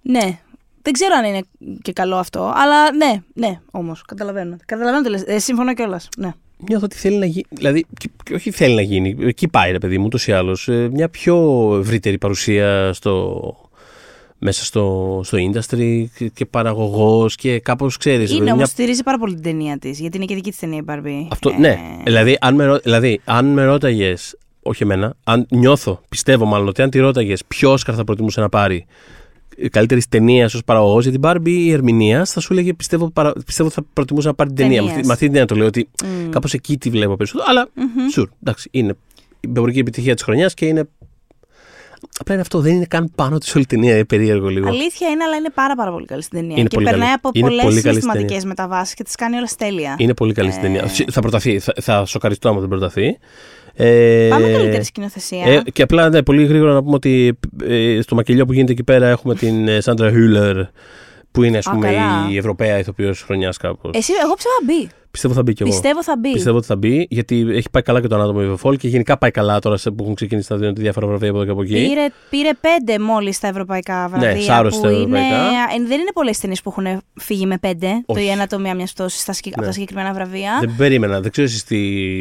Speaker 2: Ναι. Δεν ξέρω αν είναι και καλό αυτό, αλλά ναι, ναι, όμως. Καταλαβαίνω. Καταλαβαίνω τι λες. Ε, συμφωνώ κιόλας. Ναι.
Speaker 3: Νιώθω ότι θέλει να γίνει. Δηλαδή, και- και όχι θέλει να γίνει. Εκεί πάει, ρε παιδί μου, ούτως ή άλλως. Μια πιο ευρύτερη παρουσία στο, μέσα στο, στο industry και, και παραγωγός και κάπως ξέρεις.
Speaker 2: Είναι όμως, στηρίζει πάρα πολύ την ταινία της, γιατί είναι και δική της ταινία η Barbie.
Speaker 3: Αυτό,
Speaker 2: Ε,
Speaker 3: ναι. Δηλαδή, αν με, ρω- δηλαδή, αν με ρώταγες, όχι εμένα, αν νιώθω, πιστεύω μάλλον ότι αν τη ρώταγες ποιος Όσκαρ θα προτιμούσε να πάρει καλύτερης ταινίας ως παραγωγός για την Barbie ή ερμηνείας, θα σου έλεγε πιστεύω, παρα, πιστεύω θα προτιμούσα να πάρει την ταινία. Με αυτή,
Speaker 2: Ταινίας.
Speaker 3: με αυτή την έννοια το λέω ότι
Speaker 2: μμ.
Speaker 3: κάπως εκεί τη βλέπω περισσότερο. Αλλά
Speaker 2: Μμμ.
Speaker 3: sure, εντάξει, είναι η εμπορική επιτυχία της χρονιάς και είναι. Απλά είναι αυτό, δεν είναι καν πάνω της όλη η ταινία, είναι περίεργο λίγο.
Speaker 2: Αλήθεια είναι, αλλά είναι πάρα, πάρα πολύ καλή στην ταινία.
Speaker 3: Είναι
Speaker 2: και
Speaker 3: πολύ
Speaker 2: περνάει
Speaker 3: καλή.
Speaker 2: από
Speaker 3: Είναι
Speaker 2: πολλές
Speaker 3: πολύ καλή στην
Speaker 2: συστηματικές μεταβάσεις και τις κάνει όλα τέλεια.
Speaker 3: Είναι πολύ καλή στην
Speaker 2: Ε.
Speaker 3: ταινία. Θα προταθεί, θα, θα σοκαριστώ άμα δεν προταθεί. Ε,
Speaker 2: Πάμε καλύτερη σκηνοθεσία.
Speaker 3: Ε, και απλά ναι, πολύ γρήγορα να πούμε ότι ε, στο μακελιό που γίνεται εκεί πέρα έχουμε την ε, Σάντρα Χούλερ που είναι ας
Speaker 2: Α,
Speaker 3: πούμε
Speaker 2: καλά.
Speaker 3: η Ευρωπαία ηθοποιός χρονιάς κάπως.
Speaker 2: Εσύ, εγώ πιστεύω θα μπει.
Speaker 3: Πιστεύω θα μπει κι εγώ.
Speaker 2: Πιστεύω θα μπει.
Speaker 3: Πιστεύω ότι θα μπει γιατί έχει πάει καλά και το Anatomy of a Fall και γενικά πάει καλά τώρα σε- που έχουν ξεκινήσει να δίνουν διάφορα βραβεία από εδώ και από εκεί.
Speaker 2: Πήρε, πήρε πέντε μόλις τα ευρωπαϊκά βραβεία.
Speaker 3: Ναι, σάρωσε
Speaker 2: που
Speaker 3: τα
Speaker 2: είναι,
Speaker 3: ευρωπαϊκά.
Speaker 2: ε, δεν είναι πολλές ταινίες που έχουν φύγει με πέντε.
Speaker 3: Όχι.
Speaker 2: Το η ανατομία μιας πτώση στα, συγκεκ- από
Speaker 3: Ναι.
Speaker 2: τα συγκεκριμένα βραβεία.
Speaker 3: Δεν περίμενα, δεν ξέρω εσείς τι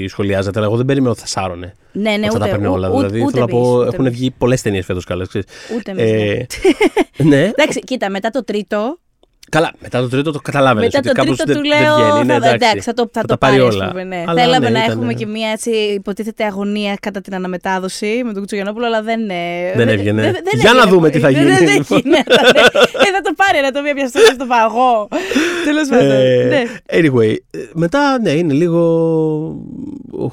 Speaker 3: σχολιάζατε, αλλά εγώ δεν περίμενα ότι θα σάρωνε.
Speaker 2: Ναι, ναι,
Speaker 3: ότι θα
Speaker 2: ούτε,
Speaker 3: τα παίρνει όλα.
Speaker 2: ού-
Speaker 3: δηλαδή
Speaker 2: ούτε
Speaker 3: θέλω να
Speaker 2: εμείς,
Speaker 3: πω,
Speaker 2: ούτε
Speaker 3: έχουν
Speaker 2: εμείς.
Speaker 3: βγει πολλές ταινίες φέτος καλές. ξέρεις.
Speaker 2: Ούτε εμείς, ναι.
Speaker 3: Ε, ναι,
Speaker 2: Εντάξει, κοίτα, μετά το τρίτο.
Speaker 3: Καλά, μετά το τρίτο το καταλάβαινες.
Speaker 2: μετά
Speaker 3: ότι
Speaker 2: το
Speaker 3: κάπως
Speaker 2: τρίτο
Speaker 3: δεν,
Speaker 2: του
Speaker 3: δεν
Speaker 2: λέω.
Speaker 3: βγαίνει. Ναι,
Speaker 2: θα,
Speaker 3: εντάξει,
Speaker 2: θα το, θα
Speaker 3: θα
Speaker 2: το
Speaker 3: τα
Speaker 2: πάρει,
Speaker 3: πάρει
Speaker 2: ας
Speaker 3: όλα.
Speaker 2: πούμε, ναι.
Speaker 3: Αλλά
Speaker 2: Θέλαμε
Speaker 3: ναι,
Speaker 2: να
Speaker 3: ήταν-
Speaker 2: έχουμε και μια έτσι υποτίθεται αγωνία κατά την αναμετάδοση με τον Κουτσογιανόπουλο, αλλά δεν. ε,
Speaker 3: Δεν έβγαινε.
Speaker 2: δεν- δεν
Speaker 3: Για να
Speaker 2: έβγαινε.
Speaker 3: δούμε τι θα
Speaker 2: Δεν-
Speaker 3: γίνει,
Speaker 2: Δεν
Speaker 3: λοιπόν.
Speaker 2: έγινε. Ε, θα το πάρει ένα το μία πια στο στο παγό. Τέλος πάντων.
Speaker 3: Ε,
Speaker 2: ναι.
Speaker 3: Anyway, ε, μετά ναι, είναι λίγο.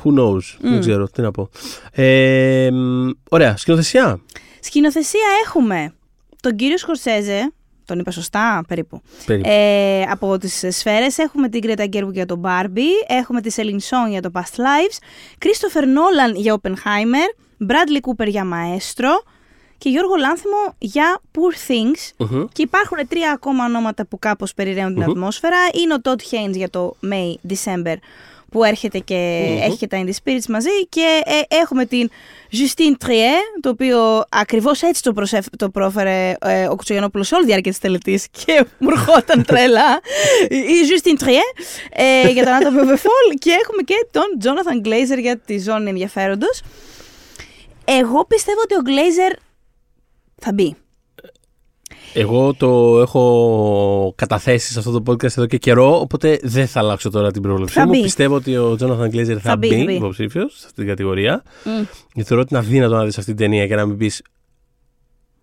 Speaker 3: Who knows. Δεν ξέρω τι να πω. Ε, μ, ωραία, σκηνοθεσία.
Speaker 2: Σκηνοθεσία έχουμε τον κύριο Σκορσέζε. Τον είπα σωστά, περίπου.
Speaker 3: Περίπου.
Speaker 2: Ε, από τις σφαίρες έχουμε την Greta Gerwig για τον Barbie, έχουμε τη Celine Song για το Past Lives, Christopher Nolan για Oppenheimer, Bradley Cooper για Maestro και Γιώργο Λάνθιμο για Poor Things.
Speaker 3: Μμμ.
Speaker 2: Και υπάρχουν τρία ακόμα ονόματα που κάπως περιραίουν την ατμόσφαιρα. Είναι ο Todd Haynes για το May December που έρχεται και έχει και τα In the Spirits μαζί και ε, έχουμε την Justine Trier, το οποίο ακριβώς έτσι το, προσέφ, το πρόφερε ε, ο Κουτσογιανόπουλος σε όλη τη διάρκεια της τελετής και μου ερχόταν τρέλα. Η Justine Trier ε, για τον Anatomy of a Fall και έχουμε και τον Jonathan Glazer για τη ζώνη ενδιαφέροντος. Εγώ πιστεύω ότι ο Glazer θα μπει.
Speaker 3: Εγώ το έχω καταθέσει σε αυτό το podcast εδώ και καιρό, οπότε δεν θα αλλάξω τώρα την πρόβλεψή
Speaker 2: Θα
Speaker 3: μου.
Speaker 2: μπει.
Speaker 3: Πιστεύω ότι ο Jonathan Glazer θα,
Speaker 2: Θα μπει, θα
Speaker 3: μπει
Speaker 2: μπει.
Speaker 3: υποψήφιος σε αυτή την κατηγορία.
Speaker 2: Μμ.
Speaker 3: Γιατί θεωρώ ότι είναι αδύνατο να δεις αυτή την ταινία και να μην πεις.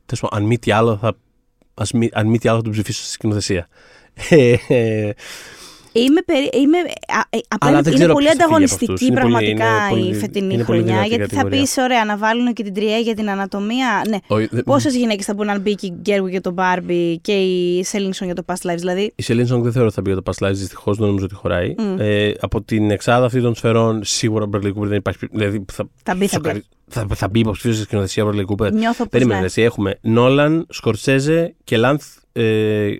Speaker 3: Τέλος πάντων, αν μη τι άλλο, θα, ας μη, αν μη τι άλλο θα τον ψηφίσω στη σκηνοθεσία. Ε, ε,
Speaker 2: Είμαι, περί... είμαι... α, ε, απέναντι-
Speaker 3: Αλλά δεν
Speaker 2: είναι
Speaker 3: ξέρω
Speaker 2: πολύ
Speaker 3: ποιος θα φύγει από
Speaker 2: ανταγωνιστική
Speaker 3: αυτούς. Είναι πολύ-
Speaker 2: πραγματικά
Speaker 3: είναι πολύ-
Speaker 2: η φετινή
Speaker 3: είναι πολύ
Speaker 2: χρονιά.
Speaker 3: δυνατή
Speaker 2: Γιατί θα
Speaker 3: κατηγορία.
Speaker 2: πεις, ωραία, να βάλουν και την τριέ για την ανατομία. Ναι.
Speaker 3: όχι, δεν-
Speaker 2: Πόσες γυναίκες θα μπορούν να μπει και η Γκέρου για τον Barbie και η Σέλινσον για το Past Lives. Δηλαδή,
Speaker 3: Η Celine Song δεν θεωρώ ότι θα μπει για το Past Lives, δυστυχώς δεν νομίζω ότι χωράει. Ε, από την εξάδα αυτή των σφαιρών, σίγουρα ο Bradley Cooper δεν υπάρχει. Δηλαδή θα,
Speaker 2: θα μπει, θα
Speaker 3: σοκαρι-
Speaker 2: μπει.
Speaker 3: θα, θα μπει υποψήφιο στη σκηνοθεσία ο Bradley Cooper.
Speaker 2: Νιώθω πως
Speaker 3: Περίμενε,
Speaker 2: ναι.
Speaker 3: εσύ έχουμε Νόλαν, Σκορτσέζε και Λάνθ, ε,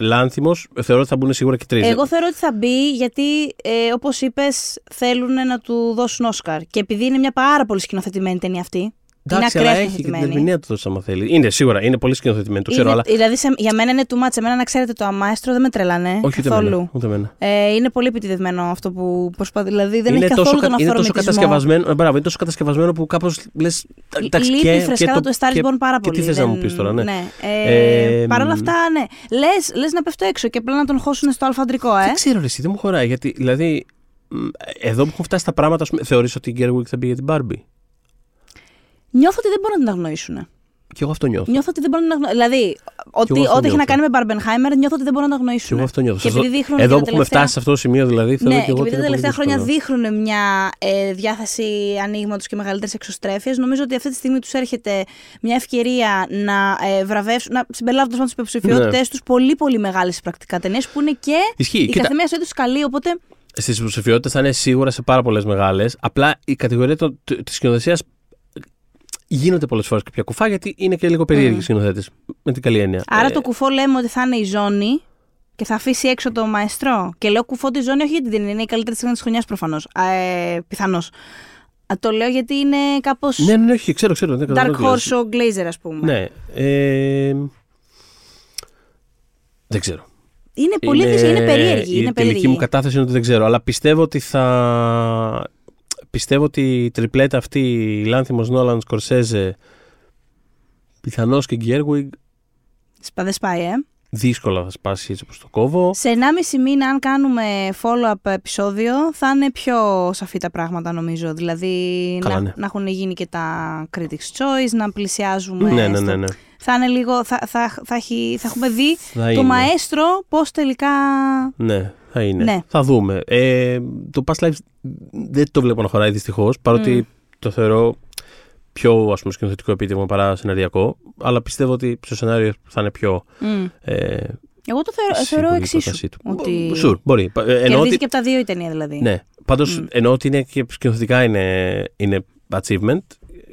Speaker 3: Λάνθιμος. Θεωρώ ότι θα μπουν σίγουρα και τρεις.
Speaker 2: Εγώ θεωρώ ότι θα μπει γιατί, ε, όπως είπες, θέλουν να του δώσουν Όσκαρ. Και επειδή είναι μια πάρα πολύ σκηνοθετημένη ταινία αυτή.
Speaker 3: Εντάξει,
Speaker 2: είναι
Speaker 3: αλλά
Speaker 2: ακραία
Speaker 3: έχει και την
Speaker 2: σκηνοθετημένη.
Speaker 3: ερμηνεία του τόσο άμα θέλει. Είναι σίγουρα, είναι πολύ σκηνοθετημένη, το ξέρω,
Speaker 2: Είναι-
Speaker 3: αλλά.
Speaker 2: Δηλαδή, σε- για μένα είναι too much. Εμένα, να ξέρετε, το αμάιστρο δεν με τρελάνε
Speaker 3: Όχι ούτε
Speaker 2: καθόλου.
Speaker 3: εμένα. Ούτε εμένα.
Speaker 2: Ε, είναι πολύ επιτιδευμένο αυτό που προσπαθεί. Δηλαδή δεν
Speaker 3: είναι
Speaker 2: έχει
Speaker 3: τόσο,
Speaker 2: καθόλου
Speaker 3: κα-
Speaker 2: τον
Speaker 3: είναι τόσο
Speaker 2: αυθορμητισμό.
Speaker 3: κατασκευασμένο. ε, Μπράβο, είναι τόσο κατασκευασμένο που κάπως λες.
Speaker 2: Λείπει η φρεσκάδα του Star is Born πάρα
Speaker 3: και
Speaker 2: πολύ.
Speaker 3: τι θες να
Speaker 2: δεν-
Speaker 3: μου πεις τώρα, ναι.
Speaker 2: Ε,
Speaker 3: Ε,
Speaker 2: Παρ' όλα
Speaker 3: μ.
Speaker 2: αυτά, ναι. Λες, λες να πέφτω έξω και απλά να τον χώσουν στο αλφαντρικό, ε.
Speaker 3: Δεν ξέρω, ρε, εσύ δεν μου χωράει. Γιατί, δηλαδή, μ, εδώ που έχουν φτάσει τα πράγματα, θεωρείς ότι η Gerwig θα μπει για την Barbie;
Speaker 2: Νιώθω ότι δεν μπορούν να την αγνοήσουν.
Speaker 3: Και εγώ αυτό νιώθω.
Speaker 2: Νιώθω ότι δεν μπορούν να την αγνοήσουν. Δηλαδή, ό,τι,
Speaker 3: εγώ αυτό
Speaker 2: ό,τι έχει να
Speaker 3: νιώθω.
Speaker 2: κάνει με Barbenheimer, νιώθω ότι δεν μπορούν να την
Speaker 3: Και
Speaker 2: αγνοήσουν.
Speaker 3: εγώ αυτό νιώθω.
Speaker 2: Και
Speaker 3: Σε
Speaker 2: επειδή
Speaker 3: αυτό-
Speaker 2: δείχνουν
Speaker 3: Εδώ
Speaker 2: και
Speaker 3: που
Speaker 2: τα
Speaker 3: έχουμε
Speaker 2: τελευταία-
Speaker 3: φτάσει σε αυτό το σημείο, δηλαδή, θεωρώ
Speaker 2: Ναι,
Speaker 3: και
Speaker 2: και
Speaker 3: εγώ ότι
Speaker 2: επειδή τα
Speaker 3: είναι πολύ
Speaker 2: τελευταία χρόνια
Speaker 3: δύσκολο.
Speaker 2: δείχνουν μια ε, διάθεση ανοίγματος και μεγαλύτερης εξωστρέφειας, νομίζω ότι αυτή τη στιγμή τους έρχεται μια ευκαιρία να ε, βραβεύσουν, να συμπεριλάβουν τις υποψηφιότητέ
Speaker 3: Ναι.
Speaker 2: τους πολύ πολύ μεγάλες πρακτικά ταινίες που είναι και
Speaker 3: Ισχύει.
Speaker 2: η
Speaker 3: Κοίτα,
Speaker 2: καθεμία σε τους καλή. Οπότε
Speaker 3: Στις υποψηφιότητες θα είναι σίγουρα σε πάρα πολλές μεγάλες. Απλά η κατηγορία τη σκηνοθεσίας γίνονται πολλές φορές και πια κουφά γιατί είναι και λίγο περίεργοι σκηνοθέτες. Με την καλή έννοια.
Speaker 2: Άρα
Speaker 3: Ε,
Speaker 2: το κουφό λέμε ότι θα είναι η ζώνη και θα αφήσει έξω το μαεστρό. Και λέω κουφό τη ζώνη όχι γιατί δεν είναι η καλύτερη στιγμή της χρονιάς προφανώς. Ε, Πιθανώς. Το λέω γιατί είναι κάπως
Speaker 3: Ναι, ναι, όχι, ξέρω, ξέρω. Ναι,
Speaker 2: dark
Speaker 3: καταλαβαίνω τι λες.
Speaker 2: horse ο Glazer, ας πούμε.
Speaker 3: Ναι. Ε, Δεν ξέρω.
Speaker 2: Είναι πολύ δύσκολο, είναι περίεργη.
Speaker 3: Η
Speaker 2: Είναι
Speaker 3: τελική
Speaker 2: περίεργη.
Speaker 3: μου κατάθεση είναι ότι δεν ξέρω. Αλλά πιστεύω ότι θα. Πιστεύω ότι η τριπλέτα αυτή, η Λάνθιμος Νόλαν Σκορσέζε, πιθανώς και Γκέργουιγκ,
Speaker 2: Σπα- Δεν σπάει, ε.
Speaker 3: δύσκολα θα σπάσει έτσι όπως το κόβω.
Speaker 2: Σε 1,5 μήνα, αν κάνουμε follow-up επεισόδιο, θα είναι πιο σαφή τα πράγματα νομίζω. Δηλαδή
Speaker 3: Καλά,
Speaker 2: να,
Speaker 3: ναι.
Speaker 2: να έχουν γίνει και τα Critics' Choice, να πλησιάζουμε.
Speaker 3: Ναι, ναι,
Speaker 2: στο-
Speaker 3: ναι. ναι.
Speaker 2: Θα είναι λίγο. Θα, θα, θα, έχει, θα έχουμε δει
Speaker 3: Θα
Speaker 2: το
Speaker 3: είναι.
Speaker 2: μαέστρο πώς τελικά.
Speaker 3: Ναι, θα είναι.
Speaker 2: Ναι.
Speaker 3: Θα δούμε. Ε, το Past Lives δεν το βλέπω να χωράει δυστυχώς, παρότι το θεωρώ πιο ας πούμε, σκηνοθετικό επίτευγμα παρά σεναριακό. Αλλά πιστεύω ότι στο σενάριο θα είναι πιο.
Speaker 2: Μμ.
Speaker 3: Ε,
Speaker 2: Εγώ το θεωρώ,
Speaker 3: σίγουρη
Speaker 2: θεωρώ
Speaker 3: η
Speaker 2: εξίσου.
Speaker 3: πρότασή του.
Speaker 2: Ότι
Speaker 3: Sure, μπορεί. Ε, Εννοώ
Speaker 2: κερδίζει
Speaker 3: ότι,
Speaker 2: και από τα δύο η ταινία δηλαδή.
Speaker 3: ναι. Πάντως εννοώ ότι είναι και σκηνοθετικά είναι, είναι achievement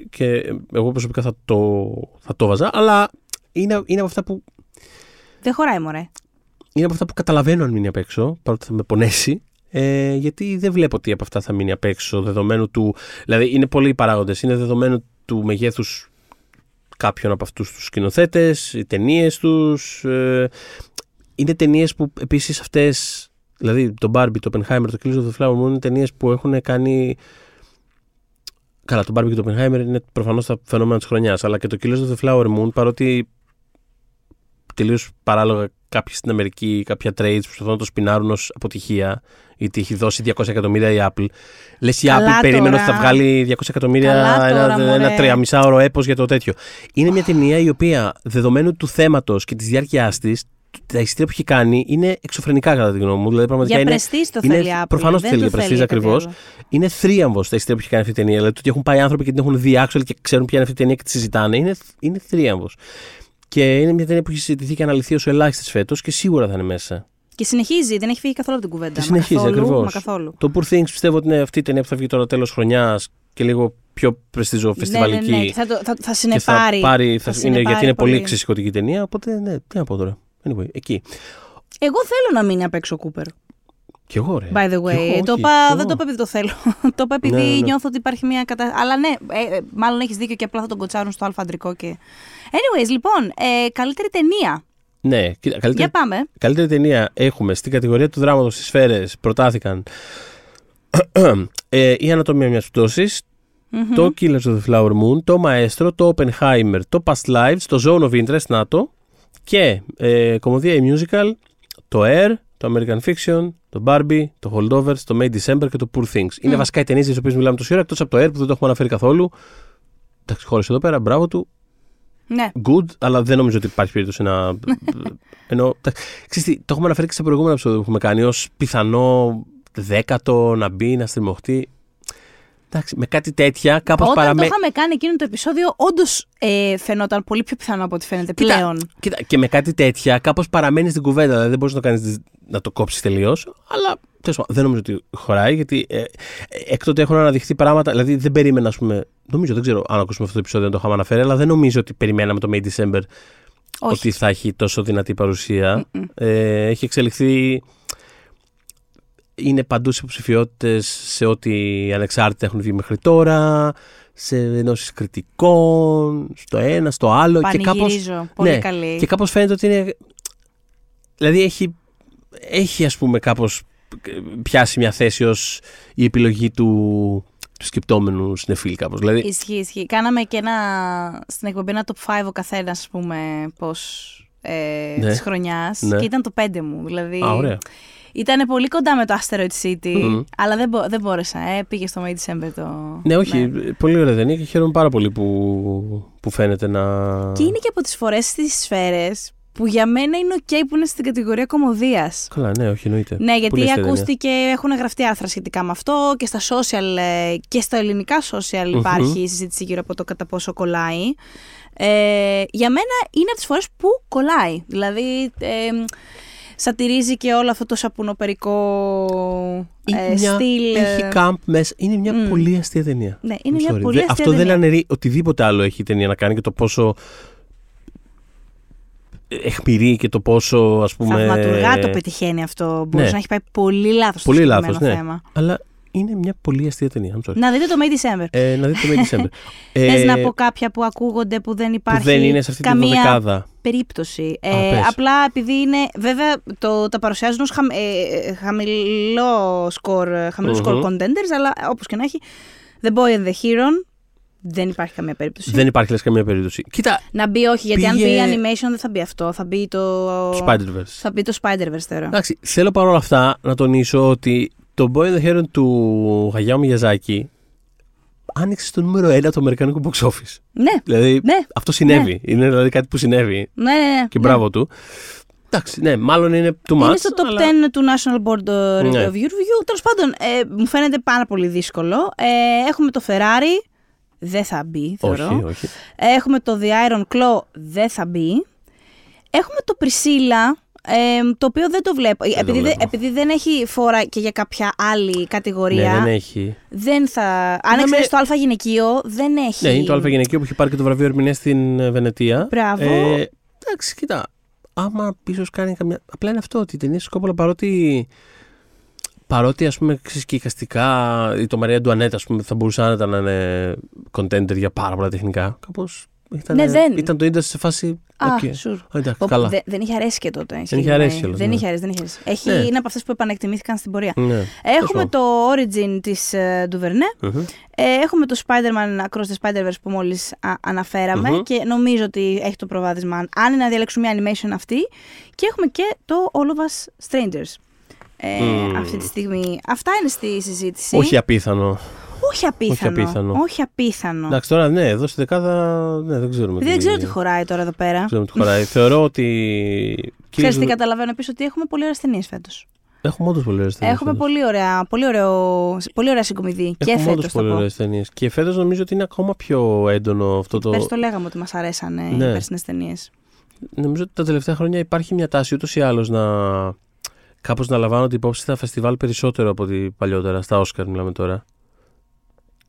Speaker 3: και εγώ προσωπικά θα το, θα το βάζα, αλλά είναι, είναι από αυτά που
Speaker 2: Δεν χωράει, μωρέ.
Speaker 3: Είναι από αυτά που καταλαβαίνω αν μείνει απ' έξω, παρότι θα με πονέσει. Ε, γιατί δεν βλέπω τι από αυτά θα μείνει απ' έξω, δεδομένου του. Δηλαδή, είναι πολλοί παράγοντες. Είναι δεδομένου του μεγέθους κάποιων από αυτούς τους σκηνοθέτες, οι ταινίες τους. Ε, είναι ταινίες που επίσης αυτές. Δηλαδή, το Barbie, το Oppenheimer, το Killers of the Flower Moon είναι ταινίες που έχουν κάνει. Καλά, το Barbie και το Oppenheimer είναι προφανώς τα φαινόμενα της χρονιάς. Αλλά και το Killers of the Flower Moon, παρότι τελείως παράλογα κάποιοι στην Αμερική, κάποια trades προσπαθούν να το σπινάρουν ως αποτυχία, γιατί έχει δώσει 200 εκατομμύρια η Apple. Λες η
Speaker 2: Καλά
Speaker 3: Apple περίμενε
Speaker 2: τώρα.
Speaker 3: ότι θα βγάλει 200 εκατομμύρια
Speaker 2: Καλά τώρα,
Speaker 3: ένα, ένα
Speaker 2: μωρέ.
Speaker 3: τριαμισάωρο έπος για το τέτοιο. Είναι μια ταινία η οποία δεδομένου του θέματος και της διάρκεια της, τα εισιτήρια που έχει κάνει είναι εξωφρενικά κατά τη γνώμη μου. Δηλαδή, πραγματικά
Speaker 2: Για
Speaker 3: είναι,
Speaker 2: πρεστή το
Speaker 3: είναι,
Speaker 2: θέλει η Apple.
Speaker 3: προφανώς
Speaker 2: δεν
Speaker 3: θέλει
Speaker 2: το
Speaker 3: για πρεστίζ
Speaker 2: κάτι
Speaker 3: ακριβώς.
Speaker 2: άλλο.
Speaker 3: είναι θρίαμβος τα εισιτήρια που έχει κάνει αυτή η ταινία. Δηλαδή, το ότι έχουν πάει άνθρωποι και την έχουν δει actual και ξέρουν ποια είναι αυτή η ταινία και τη συζητάνε, είναι, είναι θρίαμβος. Και είναι μια ταινία που έχει συζητηθεί και αναλυθεί ως ελάχιστες φέτος και σίγουρα θα είναι μέσα.
Speaker 2: Και συνεχίζει, δεν έχει φύγει καθόλου από την κουβέντα.
Speaker 3: Και
Speaker 2: Μα
Speaker 3: συνεχίζει
Speaker 2: καθόλου,
Speaker 3: ακριβώς.
Speaker 2: Μα καθόλου.
Speaker 3: Το Poor Things πιστεύω ότι είναι αυτή η ταινία που θα βγει τώρα τέλος χρονιάς και λίγο πιο πρεστιζο φεστιβαλική.
Speaker 2: Ναι, ναι, ναι. Και θα, το, θα, θα
Speaker 3: και θα
Speaker 2: συνεπάρει.
Speaker 3: πάρει, θα, είναι,
Speaker 2: συνεπάρει
Speaker 3: γιατί είναι πολύ
Speaker 2: πολύ.
Speaker 3: εξισυχωτική ταινία. Οπότε, ναι, τι να πω τώρα. Anyway, εκεί.
Speaker 2: Εγώ θέλω να μείνει απ' έξω ο Κούπερ.
Speaker 3: Κι εγώ, ρε.
Speaker 2: By the
Speaker 3: Κι
Speaker 2: way.
Speaker 3: εγώ,
Speaker 2: το
Speaker 3: όχι,
Speaker 2: είπα,
Speaker 3: κι
Speaker 2: δεν
Speaker 3: εγώ.
Speaker 2: το είπα επειδή το θέλω. το είπα επειδή
Speaker 3: Ναι, ναι, ναι.
Speaker 2: νιώθω ότι υπάρχει μια κατάσταση. Αλλά ναι, ε, ε, μάλλον έχεις δίκιο και απλά θα τον κοτσάρουν στο αλφαντρικό και. Anyways, λοιπόν, ε, καλύτερη ταινία.
Speaker 3: Ναι, κοίτα, καλύτερη,
Speaker 2: Για πάμε.
Speaker 3: καλύτερη ταινία έχουμε στην κατηγορία του δράματος στις σφαίρες προτάθηκαν ε, η Ανατομία μιας πτώσης, το Killers of the Flower Moon, το Maestro, το Oppenheimer, το Past Lives, το Zone of Interest, να το, και ε, κομμωδία ή musical, το Air, το American Fiction, το Barbie, το Holdovers, το May December και το Poor Things. Είναι βασικά οι ταινίες για τις οποίες μιλάμε τόση ώρα, εκτός από το Air που δεν το έχουμε αναφέρει καθόλου. Εντάξει, χώρισε εδώ πέρα, μπράβο του.
Speaker 2: Ναι.
Speaker 3: Good, αλλά δεν νομίζω ότι υπάρχει περίπτωση να. Ενώ. τα- Ξέρεις τι, το έχουμε αναφέρει και σε προηγούμενα επεισόδια που έχουμε κάνει ως πιθανό δέκατο να μπει, να στριμωχτεί. Εντάξει, με κάτι τέτοια κάπως
Speaker 2: Όταν
Speaker 3: παραμένει.
Speaker 2: το είχαμε κάνει εκείνο το επεισόδιο, όντως ε, φαινόταν πολύ πιο πιθανό από ό,τι φαίνεται
Speaker 3: Κοίτα,
Speaker 2: πλέον.
Speaker 3: Κοίτα, και με κάτι τέτοια κάπως παραμένεις στην κουβέντα. Δηλαδή δεν μπορείς να το, κάνεις, να το κόψεις τελείως. Αλλά τέλος πάντων, δεν νομίζω ότι χωράει γιατί ε, ε, έκτοτε έχουν αναδειχθεί πράγματα. Δηλαδή δεν περίμενα, ας πούμε. Νομίζω, δεν ξέρω αν ακούσουμε αυτό το επεισόδιο, αν το είχαμε αναφέρει, αλλά δεν νομίζω ότι περιμέναμε το May December
Speaker 2: Όχι.
Speaker 3: ότι θα έχει τόσο δυνατή παρουσία. Ε, έχει εξελιχθεί. Είναι παντού σε υποψηφιότητες σε ό,τι ανεξάρτητα έχουν βγει μέχρι τώρα. Σε ενώσεις κριτικών, στο ένα, στο άλλο. Και κάπως,
Speaker 2: Πανηγυρίζω. Πολύ
Speaker 3: ναι,
Speaker 2: καλή.
Speaker 3: και κάπως φαίνεται ότι είναι. Δηλαδή έχει, έχει ας πούμε κάπως πιάσει μια θέση ως η επιλογή του, του σκεπτόμενου συνεφίλ κάπως. Δηλαδή,
Speaker 2: Ισχύει, ισχύει. Κάναμε και ένα, στην εκπομπή ένα top 5 ο καθένας, ας πούμε, πώς. Ε,
Speaker 3: Ναι.
Speaker 2: της χρονιάς
Speaker 3: Ναι.
Speaker 2: και ήταν το 5 μου. Δηλαδή,
Speaker 3: α, ωραία.
Speaker 2: Ήταν πολύ κοντά με το Asteroid City,
Speaker 3: Μμμ.
Speaker 2: αλλά δεν, μπο- δεν μπόρεσα. Ε, πήγε στο May December το.
Speaker 3: Ναι, όχι, πολύ ωραία ταινία και χαίρομαι πάρα πολύ που, που φαίνεται να...
Speaker 2: Και είναι και από τις φορές στις σφαίρες που για μένα είναι OK που είναι στην κατηγορία κομμωδίας.
Speaker 3: Καλά, ναι, όχι, εννοείται.
Speaker 2: Ναι, γιατί
Speaker 3: Πολύ αστεία ταινία.
Speaker 2: ακούστηκε, έχουν γραφτεί άρθρα σχετικά με αυτό και στα social ε, και στα ελληνικά social υπάρχει συζήτηση γύρω από το κατά πόσο κολλάει. Ε, για μένα είναι από τις φορές που κολλάει. Δηλαδή, ε, σατυρίζει και όλο αυτό το σαπουνοπερικό
Speaker 3: Είναι
Speaker 2: ε,
Speaker 3: μια-
Speaker 2: στυλ.
Speaker 3: Έχει
Speaker 2: ε,
Speaker 3: κάμπ μέσα. Είναι μια
Speaker 2: Μμ.
Speaker 3: πολύ αστεία ταινία.
Speaker 2: Ναι, είναι
Speaker 3: I'm
Speaker 2: μια
Speaker 3: sorry.
Speaker 2: πολύ
Speaker 3: Δε-
Speaker 2: αστεία
Speaker 3: Αυτό δεν
Speaker 2: ταινία.
Speaker 3: αναιρεί οτιδήποτε άλλο έχει η ταινία να κάνει και το πόσο εχμηρεί και το πόσο ας πούμε...
Speaker 2: Θαυματουργά το πετυχαίνει αυτό. Μπορούσε
Speaker 3: Ναι.
Speaker 2: να έχει πάει πολύ λάθος στο
Speaker 3: Πολύ
Speaker 2: συγκεκριμένο
Speaker 3: λάθος, ναι.
Speaker 2: θέμα.
Speaker 3: Αλλά είναι μια πολύ αστεία ταινία. I'm sorry.
Speaker 2: Να δείτε το May December.
Speaker 3: Ε, να δείτε το May December.
Speaker 2: Θες
Speaker 3: ε,
Speaker 2: να πω κάποια που ακούγονται που δεν υπάρχει
Speaker 3: που δεν είναι σε αυτή τη
Speaker 2: καμία
Speaker 3: δωδεκάδα.
Speaker 2: περίπτωση.
Speaker 3: Α,
Speaker 2: Ε,
Speaker 3: πες.
Speaker 2: απλά επειδή είναι. Βέβαια το, τα παρουσιάζουν ως χαμ- ε, χαμηλό σκορ, χαμηλούς σκορ
Speaker 3: Μμμ.
Speaker 2: contenders, αλλά όπως και να έχει. The Boy and the Hero. Δεν υπάρχει καμία περίπτωση.
Speaker 3: Δεν υπάρχει λες καμία περίπτωση. Κοίτα,
Speaker 2: Να μπει όχι, γιατί αν
Speaker 3: Πήγε-
Speaker 2: μπει animation δεν θα μπει αυτό. Θα μπει το.
Speaker 3: το Spider-Verse.
Speaker 2: Θα μπει το Spider-Verse θεωρώ.
Speaker 3: Εντάξει, θέλω παρόλα αυτά να τονίσω ότι το Boy and the Heron του Χαγιάου Μιαζάκη άνοιξε στο νούμερο 1 του Αμερικανικού box office.
Speaker 2: Ναι,
Speaker 3: Δηλαδή,
Speaker 2: ναι.
Speaker 3: αυτό συνέβη. Είναι δηλαδή κάτι που συνέβη
Speaker 2: Ναι, ναι, ναι.
Speaker 3: και
Speaker 2: ναι.
Speaker 3: μπράβο του. Εντάξει, ναι, μάλλον είναι too much.
Speaker 2: Είναι στο top
Speaker 3: αλλά-
Speaker 2: 10 του National Board uh,
Speaker 3: Ναι.
Speaker 2: of Review. Τέλος πάντων, ε, μου φαίνεται πάρα πολύ δύσκολο. Ε, έχουμε το Ferrari. Δεν θα μπει, θεωρώ.
Speaker 3: Όχι, όχι.
Speaker 2: Έχουμε το The Iron Claw. Δεν θα μπει. Έχουμε το Priscilla. Ε, το οποίο δεν το βλέπω.
Speaker 3: το
Speaker 2: επειδή,
Speaker 3: βλέπω.
Speaker 2: δεν- επειδή δεν έχει φόρα και για κάποια άλλη κατηγορία.
Speaker 3: Ναι, δεν έχει.
Speaker 2: δεν θα. Αν
Speaker 3: με-
Speaker 2: εξαιρέσει το Α γυναικείο, δεν έχει.
Speaker 3: Ναι, είναι το Α γυναικείο που έχει πάρει και το βραβείο ερμηνείας στην ε, Βενετία.
Speaker 2: Μπράβο.
Speaker 3: Ε, εντάξει, κοίτα. Άμα ίσω κάνει καμιά. Απλά είναι αυτό ότι η ταινία Σκόπολα παρότι. Παρότι ας πούμε ξεσκικαστικά η το Μαρία Ντουανέτ ας πούμε θα μπορούσε άνετα να είναι contender για πάρα πολλά τεχνικά κάπως ήταν,
Speaker 2: Ναι, δεν.
Speaker 3: ήταν το ίντερ σε φάση
Speaker 2: Α,
Speaker 3: οκ.
Speaker 2: sure.
Speaker 3: Α, εντάξει,
Speaker 2: Πω,
Speaker 3: καλά
Speaker 2: δε- δεν είχε αρέσει και τότε.
Speaker 3: Δεν είχε αρέσει κιόλας,
Speaker 2: Δεν
Speaker 3: ναι.
Speaker 2: είχε αρέσει, δεν είχε αρέσει. Έχει,
Speaker 3: Ναι.
Speaker 2: Είναι από αυτές που επανεκτιμήθηκαν στην πορεία.
Speaker 3: ναι.
Speaker 2: Έχουμε το Origin της ε, Ντουβερνέ.
Speaker 3: Μμμ.
Speaker 2: Ε, έχουμε το Spider-Man Across the Spider-Verse που μόλις α, αναφεραμε
Speaker 3: Μμμ.
Speaker 2: και νομίζω ότι έχει το προβάδισμα αν είναι να διαλέξουμε μια animation αυτή. Και έχουμε και το All of Us Strangers. Ε,
Speaker 3: Μμμ.
Speaker 2: Αυτή τη στιγμή. Αυτά είναι στη συζήτηση.
Speaker 3: όχι απίθανο
Speaker 2: όχι απίθανο.
Speaker 3: όχι απίθανο.
Speaker 2: Όχι απίθανο.
Speaker 3: εντάξει τώρα ναι εδώ στη δεκάδα ναι, δεν ξέρουμε
Speaker 2: Επειδή δεν ξέρω τι χωράει τώρα εδώ πέρα.
Speaker 3: δεν ξέρουμε τι χωράει θεωρώ ότι
Speaker 2: Ξέρεις τι
Speaker 3: Κύριε-
Speaker 2: καταλαβαίνω επίση ότι έχουμε πολύ ωραίε ταινίε φέτος.
Speaker 3: έχουμε όντως πολύ ωραίες ταινίες
Speaker 2: Έχουμε
Speaker 3: φέτος.
Speaker 2: πολύ ωραία, πολύ, ωραίο, πολύ ωραία συγκομιδή. Και
Speaker 3: Έχουμε όντως
Speaker 2: φέτο το
Speaker 3: πολύ
Speaker 2: πω.
Speaker 3: ωραίες ταινίες. και φέτος νομίζω ότι είναι ακόμα πιο έντονο αυτό το
Speaker 2: Πέρσι το λέγαμε ότι μας αρέσανε οι
Speaker 3: Ναι.
Speaker 2: περσινές ταινίες.
Speaker 3: Νομίζω ότι τα τελευταία χρόνια υπάρχει μια τάση ούτως ή άλλως να. κάπως να λαμβάνονται υπόψη στα φεστιβάλ περισσότερο από ό,τι παλιότερα, στα Όσκαρ μιλάμε τώρα.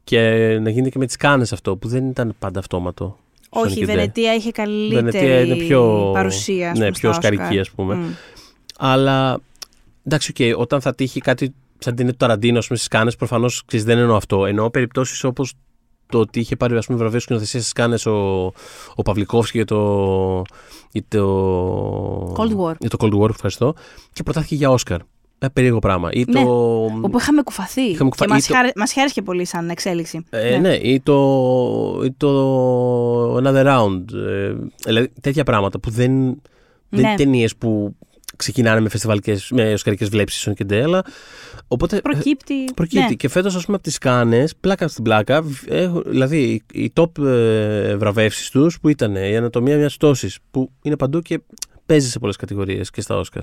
Speaker 3: Και να γίνεται και με τις Κάννες αυτό, που δεν ήταν πάντα αυτόματο.
Speaker 2: Όχι,
Speaker 3: σώνει
Speaker 2: και
Speaker 3: ντε.
Speaker 2: Βενετία είχε
Speaker 3: Η
Speaker 2: καλύτερη
Speaker 3: Βενετία είναι πιο.
Speaker 2: παρουσία. ας
Speaker 3: ναι,
Speaker 2: πούμε,
Speaker 3: πιο οσκαρική,
Speaker 2: Όσκαρ.
Speaker 3: ας πούμε.
Speaker 2: Μμ.
Speaker 3: Αλλά εντάξει, οκ, όταν θα τύχει κάτι σαν τον Ταραντίνο, ας πούμε, στις Κάννες, προφανώς δεν εννοώ αυτό. Εννοώ περιπτώσεις όπως το ότι είχε πάρει ας πούμε, βραβείο σκηνοθεσίας στις κάνες ο, ο Παυλικόφσκι για το, για το.
Speaker 2: Cold War.
Speaker 3: Για το Cold War, ευχαριστώ. Και προτάθηκε για Όσκαρ. Ένα περίεργο πράγμα. Ή
Speaker 2: Ναι,
Speaker 3: το.
Speaker 2: Όπου είχαμε κουφαθεί.
Speaker 3: Είχαμε κουφα-
Speaker 2: Και μας
Speaker 3: ή το-
Speaker 2: μας χάρισε και πολύ σαν εξέλιξη.
Speaker 3: Ε, ναι. ή το, ή το Another Round. Ε, δηλαδή τέτοια πράγματα που δεν, δεν
Speaker 2: Ναι.
Speaker 3: είναι ταινίες που ξεκινάνε με φεστιβάλικες, με οσκαρικές βλέψεις Sonic and Day, αλλά οπότε
Speaker 2: Προκύπτει.
Speaker 3: Προκύπτει.
Speaker 2: Ναι.
Speaker 3: Και φέτος, ας πούμε, από τις Κάνες, πλάκα στην πλάκα, β- έχουν, δηλαδή οι- οι top ε, βραβεύσεις τους που ήταν η Ανατομία μιας πτώση, που είναι παντού και παίζει σε πολλές κατηγορίες και στα Όσκαρ.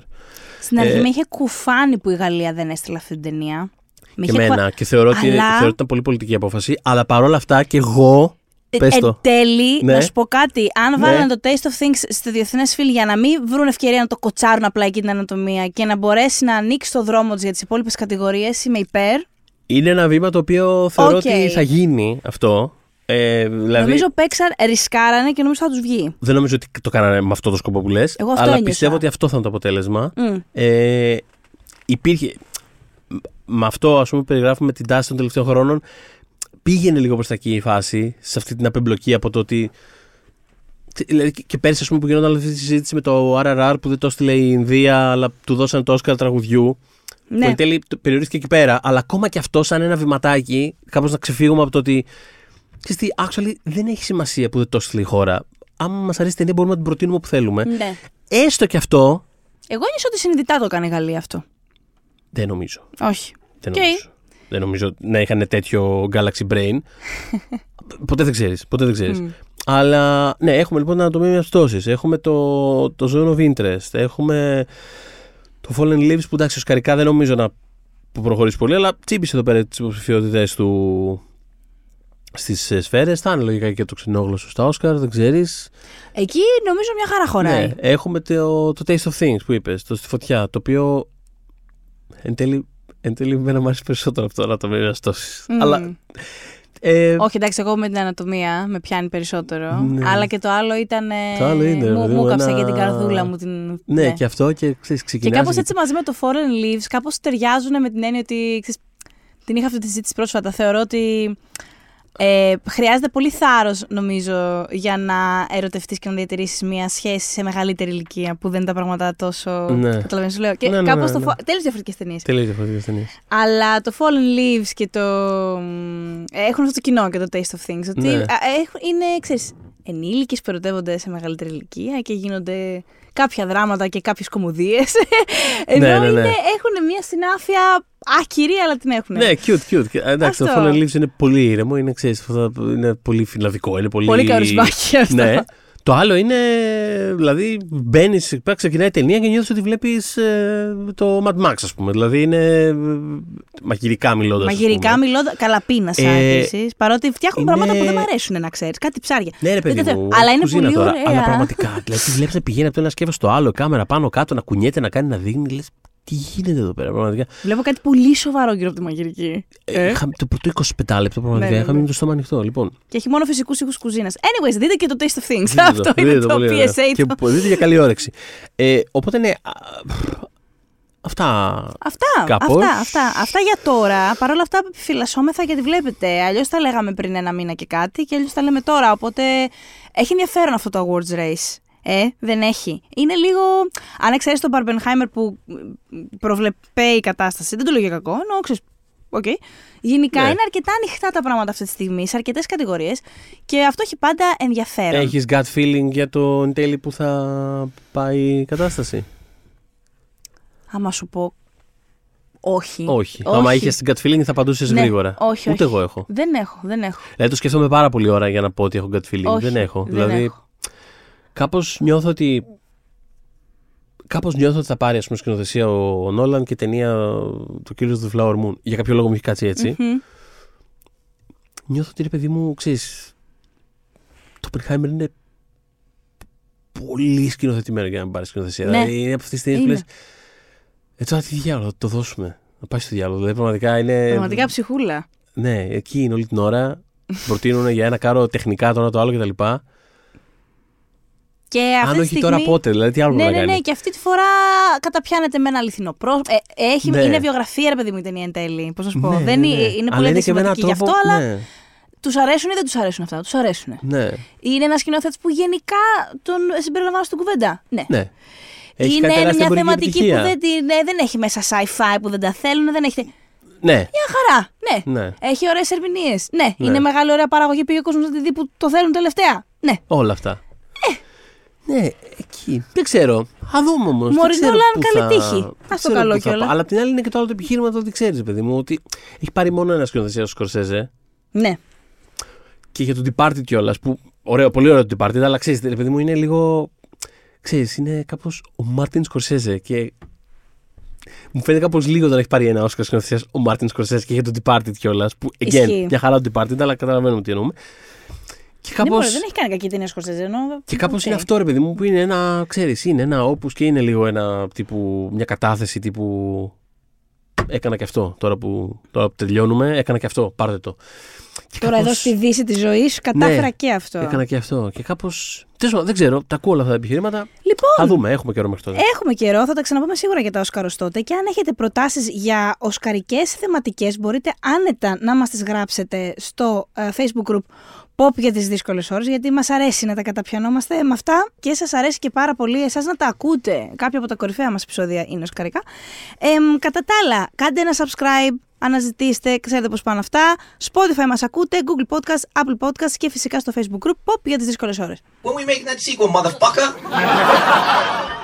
Speaker 2: Στην αρχή
Speaker 3: Ε,
Speaker 2: με είχε κουφάνει που η Γαλλία δεν έστειλε αυτή την ταινία. Με
Speaker 3: Και
Speaker 2: είχε
Speaker 3: εμένα. Και θεωρώ ότι,
Speaker 2: Αλλά-
Speaker 3: θεωρώ ότι ήταν πολύ πολιτική απόφαση. Αλλά παρόλα αυτά και εγώ.
Speaker 2: Ε,
Speaker 3: Πες το.
Speaker 2: Εν τέλει,
Speaker 3: Ναι.
Speaker 2: να σου πω κάτι. Αν
Speaker 3: Ναι.
Speaker 2: βάλανε το Taste of Things στο διεθνές φίλ για να μην βρουν ευκαιρία να το κοτσάρουν απλά εκεί την ανατομία και να μπορέσει να ανοίξει το δρόμο τη για τις υπόλοιπες κατηγορίες, είμαι υπέρ.
Speaker 3: Είναι ένα βήμα το οποίο θεωρώ
Speaker 2: Οκ.
Speaker 3: ότι θα γίνει αυτό. Ε, δηλαδή,
Speaker 2: Νομίζω παίξαν, ρισκάρανε και νομίζω θα τους βγει.
Speaker 3: Δεν νομίζω ότι το κάνανε με αυτό το σκοπό που λες.
Speaker 2: Εγώ αυτό
Speaker 3: Αλλά
Speaker 2: ένιωσα.
Speaker 3: πιστεύω ότι αυτό θα είναι το αποτέλεσμα.
Speaker 2: Μμ.
Speaker 3: Ε, υπήρχε. Με αυτό, ας πούμε, που περιγράφουμε την τάση των τελευταίων χρόνων, πήγαινε λίγο προς τα εκεί η φάση, σε αυτή την απεμπλοκή από το ότι. Δηλαδή και- και πέρσι, ας πούμε, που γινόταν αυτή η συζήτηση με το RRR που δεν το έστειλε η Ινδία, αλλά του δώσανε το Όσκαρ τραγουδιού. Που
Speaker 2: Ναι.
Speaker 3: εν τέλει το περιορίστηκε εκεί πέρα. Αλλά ακόμα και αυτό, σαν ένα βηματάκι, κάπως να ξεφύγουμε από το ότι. Ξέρεις τι, actually δεν έχει σημασία που δεν το έστειλε η χώρα. Άμα μας αρέσει η ταινία, μπορούμε να την προτείνουμε όπου θέλουμε.
Speaker 2: ναι.
Speaker 3: Έστω και αυτό,
Speaker 2: Εγώ νιώθω ότι συνειδητά το έκανε η Γαλλία αυτό.
Speaker 3: δεν νομίζω.
Speaker 2: Όχι.
Speaker 3: Δεν
Speaker 2: Οκ.
Speaker 3: νομίζω. Δεν νομίζω να είχαν τέτοιο Galaxy Brain. ποτέ δεν ξέρεις. Ποτέ δεν ξέρεις.
Speaker 2: Μμ.
Speaker 3: Αλλά ναι, έχουμε λοιπόν την ανατομία μιας πτώσης. Έχουμε το, το Zone of Interest. Έχουμε το Fallen Leaves που εντάξει, οσκαρικά δεν νομίζω να που προχωρήσει πολύ, αλλά τσίπησε εδώ πέρα τις υποψηφιότητες του στις σφαίρες. Θα είναι λογικά και το ξενόγλωσσο στα Όσκαρ, δεν ξέρεις.
Speaker 2: Εκεί νομίζω μια χαρά χωράει.
Speaker 3: Ναι, έχουμε το, το Taste of Things που είπες, το στη φωτιά, το οποίο εν τέλει, εν τέλει εμένα μου άρεσε περισσότερο από το ανατομία μια πτώση.
Speaker 2: Μμ.
Speaker 3: Αλλά. Ε,
Speaker 2: Όχι, εντάξει, εγώ με την ανατομία με πιάνει περισσότερο.
Speaker 3: Ναι.
Speaker 2: Αλλά και το άλλο ήταν. ε,
Speaker 3: Το άλλο είναι,
Speaker 2: Μου,
Speaker 3: παιδί
Speaker 2: μου
Speaker 3: μου,
Speaker 2: έκαψε
Speaker 3: ένα-
Speaker 2: και την καρδούλα μου. Την...
Speaker 3: ναι, και αυτό και ξέρεις,
Speaker 2: Και
Speaker 3: ξεκινάς
Speaker 2: κάπως
Speaker 3: και-
Speaker 2: έτσι μαζί με το Foreign Leaves, κάπως ταιριάζουν με την έννοια ότι. Ξέρεις, την είχα αυτή τη συζήτηση πρόσφατα. Θεωρώ ότι ε, χρειάζεται πολύ θάρρος, νομίζω, για να ερωτευτείς και να διατηρήσεις μια σχέση σε μεγαλύτερη ηλικία που δεν είναι τα πράγματα τόσο.
Speaker 3: Ναι.
Speaker 2: Καταλαβαίνεις, σου λέω. Και
Speaker 3: Ναι, ναι,
Speaker 2: κάπως
Speaker 3: ναι,
Speaker 2: το.
Speaker 3: ναι.
Speaker 2: Τέλειως διαφορετικές ταινίες.
Speaker 3: Τελείω διαφορετικές ταινίες.
Speaker 2: Αλλά το Fallen Leaves και το. μ, Έχουν αυτό το κοινό και το Taste of Things. Ότι
Speaker 3: Ναι.
Speaker 2: α, έχουν- είναι, ξέρεις, ενήλικες που ερωτεύονται σε μεγαλύτερη ηλικία και γίνονται κάποια δράματα και κάποιες κομμωδίες. Ενώ
Speaker 3: Ναι, ναι, ναι.
Speaker 2: είναι, έχουν μια συνάφεια άκυρη, αλλά την έχουν.
Speaker 3: Ναι, cute, cute. Και, Εντάξει, το
Speaker 2: Αυτό.
Speaker 3: Fallen Leaves είναι πολύ ήρεμο, είναι, ξέρεις, αυτό είναι πολύ φιλαδικό. Είναι πολύ,
Speaker 2: Πολύ καρουσμπάκι αυτό.
Speaker 3: Ναι. Το άλλο είναι, δηλαδή, μπαίνεις, ξεκινάει η ταινία και νιώθεις ότι βλέπεις το Mad Max, ας πούμε. Δηλαδή είναι ε, μαγειρικά μιλώντας.
Speaker 2: Μαγειρικά μιλώντας. Καλά, πίνασα
Speaker 3: Ε,
Speaker 2: επίσης. Παρότι φτιάχνουν
Speaker 3: είναι-
Speaker 2: πράγματα που δεν μου αρέσουν να ξέρεις. Κάτι ψάρια.
Speaker 3: Ναι, ρε παιδί
Speaker 2: Δεν τα
Speaker 3: μου,
Speaker 2: θέλω. Αλλά είναι
Speaker 3: κουζίνα
Speaker 2: πολύ
Speaker 3: τώρα.
Speaker 2: ωραία.
Speaker 3: Αλλά πραγματικά. δηλαδή, τη βλέπεις να πηγαίνει από το ένα σκεύος στο άλλο, κάμερα πάνω κάτω, να κουνιέται, να κάνει, να δείχνει. Λες, τι γίνεται εδώ πέρα, πραγματικά.
Speaker 2: Βλέπω κάτι πολύ σοβαρό γύρω από τη μαγειρική.
Speaker 3: Ε, είχαμε το πρώτο 25 λεπτό, πραγματικά.
Speaker 2: Ναι, ναι,
Speaker 3: Είχαμε
Speaker 2: ναι.
Speaker 3: το στόμα ανοιχτό. Λοιπόν,
Speaker 2: Και έχει μόνο φυσικούς ήχους κουζίνας. Anyways, δείτε και το Taste of Things.
Speaker 3: δείτε
Speaker 2: Αυτό
Speaker 3: το,
Speaker 2: είναι
Speaker 3: δείτε
Speaker 2: το,
Speaker 3: το πολύ ωραία.
Speaker 2: PSA
Speaker 3: Και
Speaker 2: του.
Speaker 3: που- δείτε για καλή όρεξη. Ε, οπότε ναι. α, Αυτά.
Speaker 2: Αυτά,
Speaker 3: Κάπως.
Speaker 2: αυτά, αυτά, αυτά για τώρα. Παρ' όλα αυτά φυλασσόμεθα γιατί βλέπετε. Αλλιώς τα λέγαμε πριν ένα μήνα και κάτι και αλλιώς τα λέμε τώρα. Οπότε έχει ενδιαφέρον αυτό το Awards Race. Ε, δεν έχει. Είναι λίγο. Αν εξαιρέσεις το Barbenheimer που προβλεπέ η κατάσταση, δεν το λέω για κακό, ενώ ξέρεις, οκ. Γενικά
Speaker 3: Ναι.
Speaker 2: είναι αρκετά ανοιχτά τα πράγματα αυτή τη στιγμή, σε αρκετές κατηγορίες και αυτό έχει πάντα ενδιαφέρον.
Speaker 3: Έχεις gut feeling για το εν τέλει που θα πάει η κατάσταση;
Speaker 2: Άμα σου πω. Όχι.
Speaker 3: Όχι. Άμα είχες την gut feeling θα απαντούσες
Speaker 2: Ναι,
Speaker 3: γρήγορα.
Speaker 2: όχι,
Speaker 3: Ούτε
Speaker 2: όχι.
Speaker 3: εγώ έχω.
Speaker 2: Δεν έχω, δεν έχω.
Speaker 3: Δηλαδή το σκέφτομαι πάρα πολύ ώρα για να πω ότι έχω gut feeling.
Speaker 2: Όχι,
Speaker 3: δεν έχω.
Speaker 2: δεν
Speaker 3: δηλαδή
Speaker 2: έχω.
Speaker 3: Κάπως νιώθω ότι. Κάπως νιώθω ότι θα πάρει ας πούμε, σκηνοθεσία ο, ο Νόλαν και ταινία το Killers of the Flower Moon. Για κάποιο λόγο μου έχει κάτσει έτσι.
Speaker 2: Μμμ.
Speaker 3: Νιώθω ότι ρε παιδί μου, ξέρεις. Το Oppenheimer είναι πολύ σκηνοθετημένο για να πάρει σκηνοθεσία.
Speaker 2: Ναι.
Speaker 3: Δηλαδή είναι από αυτές τις ταινίες που
Speaker 2: Είναι.
Speaker 3: λες. Ε, τώρα τι διάλογο, θα το δώσουμε. Να πάει στο διάλογο. Δηλαδή πραγματικά είναι.
Speaker 2: Πραγματικά ψυχούλα.
Speaker 3: Ναι, εκεί είναι όλη την ώρα. Προτείνουν για ένα κάρο τεχνικά το ένα το άλλο κτλ.
Speaker 2: Και αυτή
Speaker 3: Αν
Speaker 2: τη
Speaker 3: όχι
Speaker 2: στιγμή...
Speaker 3: τώρα πότε, δηλαδή τι άλλο
Speaker 2: Ναι,
Speaker 3: να
Speaker 2: ναι,
Speaker 3: κάνει;
Speaker 2: ναι, και αυτή τη φορά καταπιάνεται με ένα αληθινό πρόσωπο. Ε, έχει,
Speaker 3: Ναι.
Speaker 2: Είναι βιογραφία, ρε παιδί μου, η ταινία εν τέλει. Πώς να σου πω.
Speaker 3: Ναι,
Speaker 2: δεν
Speaker 3: ναι,
Speaker 2: είναι,
Speaker 3: ναι.
Speaker 2: είναι
Speaker 3: Αλλά
Speaker 2: πολύ
Speaker 3: είναι και με έναν
Speaker 2: αντισημαντική γι'
Speaker 3: τρόπο.
Speaker 2: αυτό, αλλά
Speaker 3: ναι,
Speaker 2: τους αρέσουν ή δεν τους αρέσουν αυτά. Τους αρέσουν.
Speaker 3: ναι,
Speaker 2: Είναι ένας σκηνοθέτης που γενικά τον συμπεριλαμβάνω στην κουβέντα. Ναι.
Speaker 3: ναι. Έχει
Speaker 2: είναι
Speaker 3: κάνει τεράστια
Speaker 2: μια
Speaker 3: εμπορική
Speaker 2: θεματική
Speaker 3: επιτυχία.
Speaker 2: που δεν, την- ναι, δεν έχει μέσα sci-fi που δεν τα θέλουν, δεν έχει.
Speaker 3: Ναι,
Speaker 2: Μια χαρά. Ναι.
Speaker 3: ναι.
Speaker 2: Έχει ωραίες ερμηνείες. Ναι.
Speaker 3: Ναι.
Speaker 2: Είναι μεγάλη ωραία παραγωγή πήγε ο κόσμος να τη δει που το θέλουν τελευταία. Ναι.
Speaker 3: Όλα αυτά. Ναι, εκεί. Δεν ξέρω. Θα δούμε όμως.
Speaker 2: Μωρή Νόλαν, καλή τύχη. Ας το καλό κιόλας.
Speaker 3: Αλλά απ' την άλλη είναι και το άλλο το επιχείρημα το ότι ξέρεις, παιδί μου, ότι έχει πάρει μόνο ένας σκηνοθεσίας ο Σκορσέζε
Speaker 2: Ναι.
Speaker 3: και για το Departed κιόλας. Που ωραίο, πολύ ωραίο το Departed, αλλά ξέρεις, παιδί μου, είναι λίγο. Ξέρεις, είναι κάπως ο Μάρτιν Σκορσέζε και. Μου φαίνεται κάπως λίγο όταν έχει πάρει ένα Όσκαρ σκηνοθεσίας ο Μάρτιν Σκορσέζε και για το Departed κιόλας. Που again,
Speaker 2: Ισχύει.
Speaker 3: μια χαρά το Departed, αλλά καταλαβαίνουμε τι εννοούμε. Και
Speaker 2: Ναι,
Speaker 3: κάπως...
Speaker 2: μωρέ, δεν έχει κάνει κακή ταινία Σκορσέζε. Ενώ...
Speaker 3: Και κάπως
Speaker 2: οκ.
Speaker 3: είναι αυτό ρε παιδί μου που είναι ένα, ξέρεις, είναι ένα opus και είναι λίγο ένα τύπου, μια κατάθεση τύπου έκανα και αυτό τώρα που, τώρα που τελειώνουμε, έκανα και αυτό, πάρτε το. Και
Speaker 2: Τώρα
Speaker 3: κάπως
Speaker 2: εδώ στη δύση της ζωής σου κατάφερα
Speaker 3: Ναι,
Speaker 2: και αυτό.
Speaker 3: Έκανα και αυτό και κάπως, τέλος πάντων, δεν ξέρω, τα ακούω όλα αυτά τα επιχειρήματα,
Speaker 2: Λοιπόν,
Speaker 3: θα δούμε, έχουμε καιρό μέχρι τότε.
Speaker 2: Έχουμε καιρό, θα τα ξαναπούμε σίγουρα για τα Όσκαρος τότε και αν έχετε προτάσεις για οσκαρικές θεματικές μπορείτε άνετα να μας τις γράψετε στο ε, facebook group Pop για τις δύσκολες ώρες γιατί μας αρέσει να τα καταπιανόμαστε με αυτά και σας αρέσει και πάρα πολύ εσάς να τα ακούτε. Κάποια από τα κορυφαία μας επεισόδια είναι οσκαρικά. Εμ, κατά τα άλλα, κάντε ένα subscribe, αναζητήστε, ξέρετε πώς πάνε αυτά. Spotify μας ακούτε, Google Podcast, Apple Podcast και φυσικά στο facebook group Pop για τις δύσκολες ώρες.
Speaker 1: When we making that sequel, motherfucker?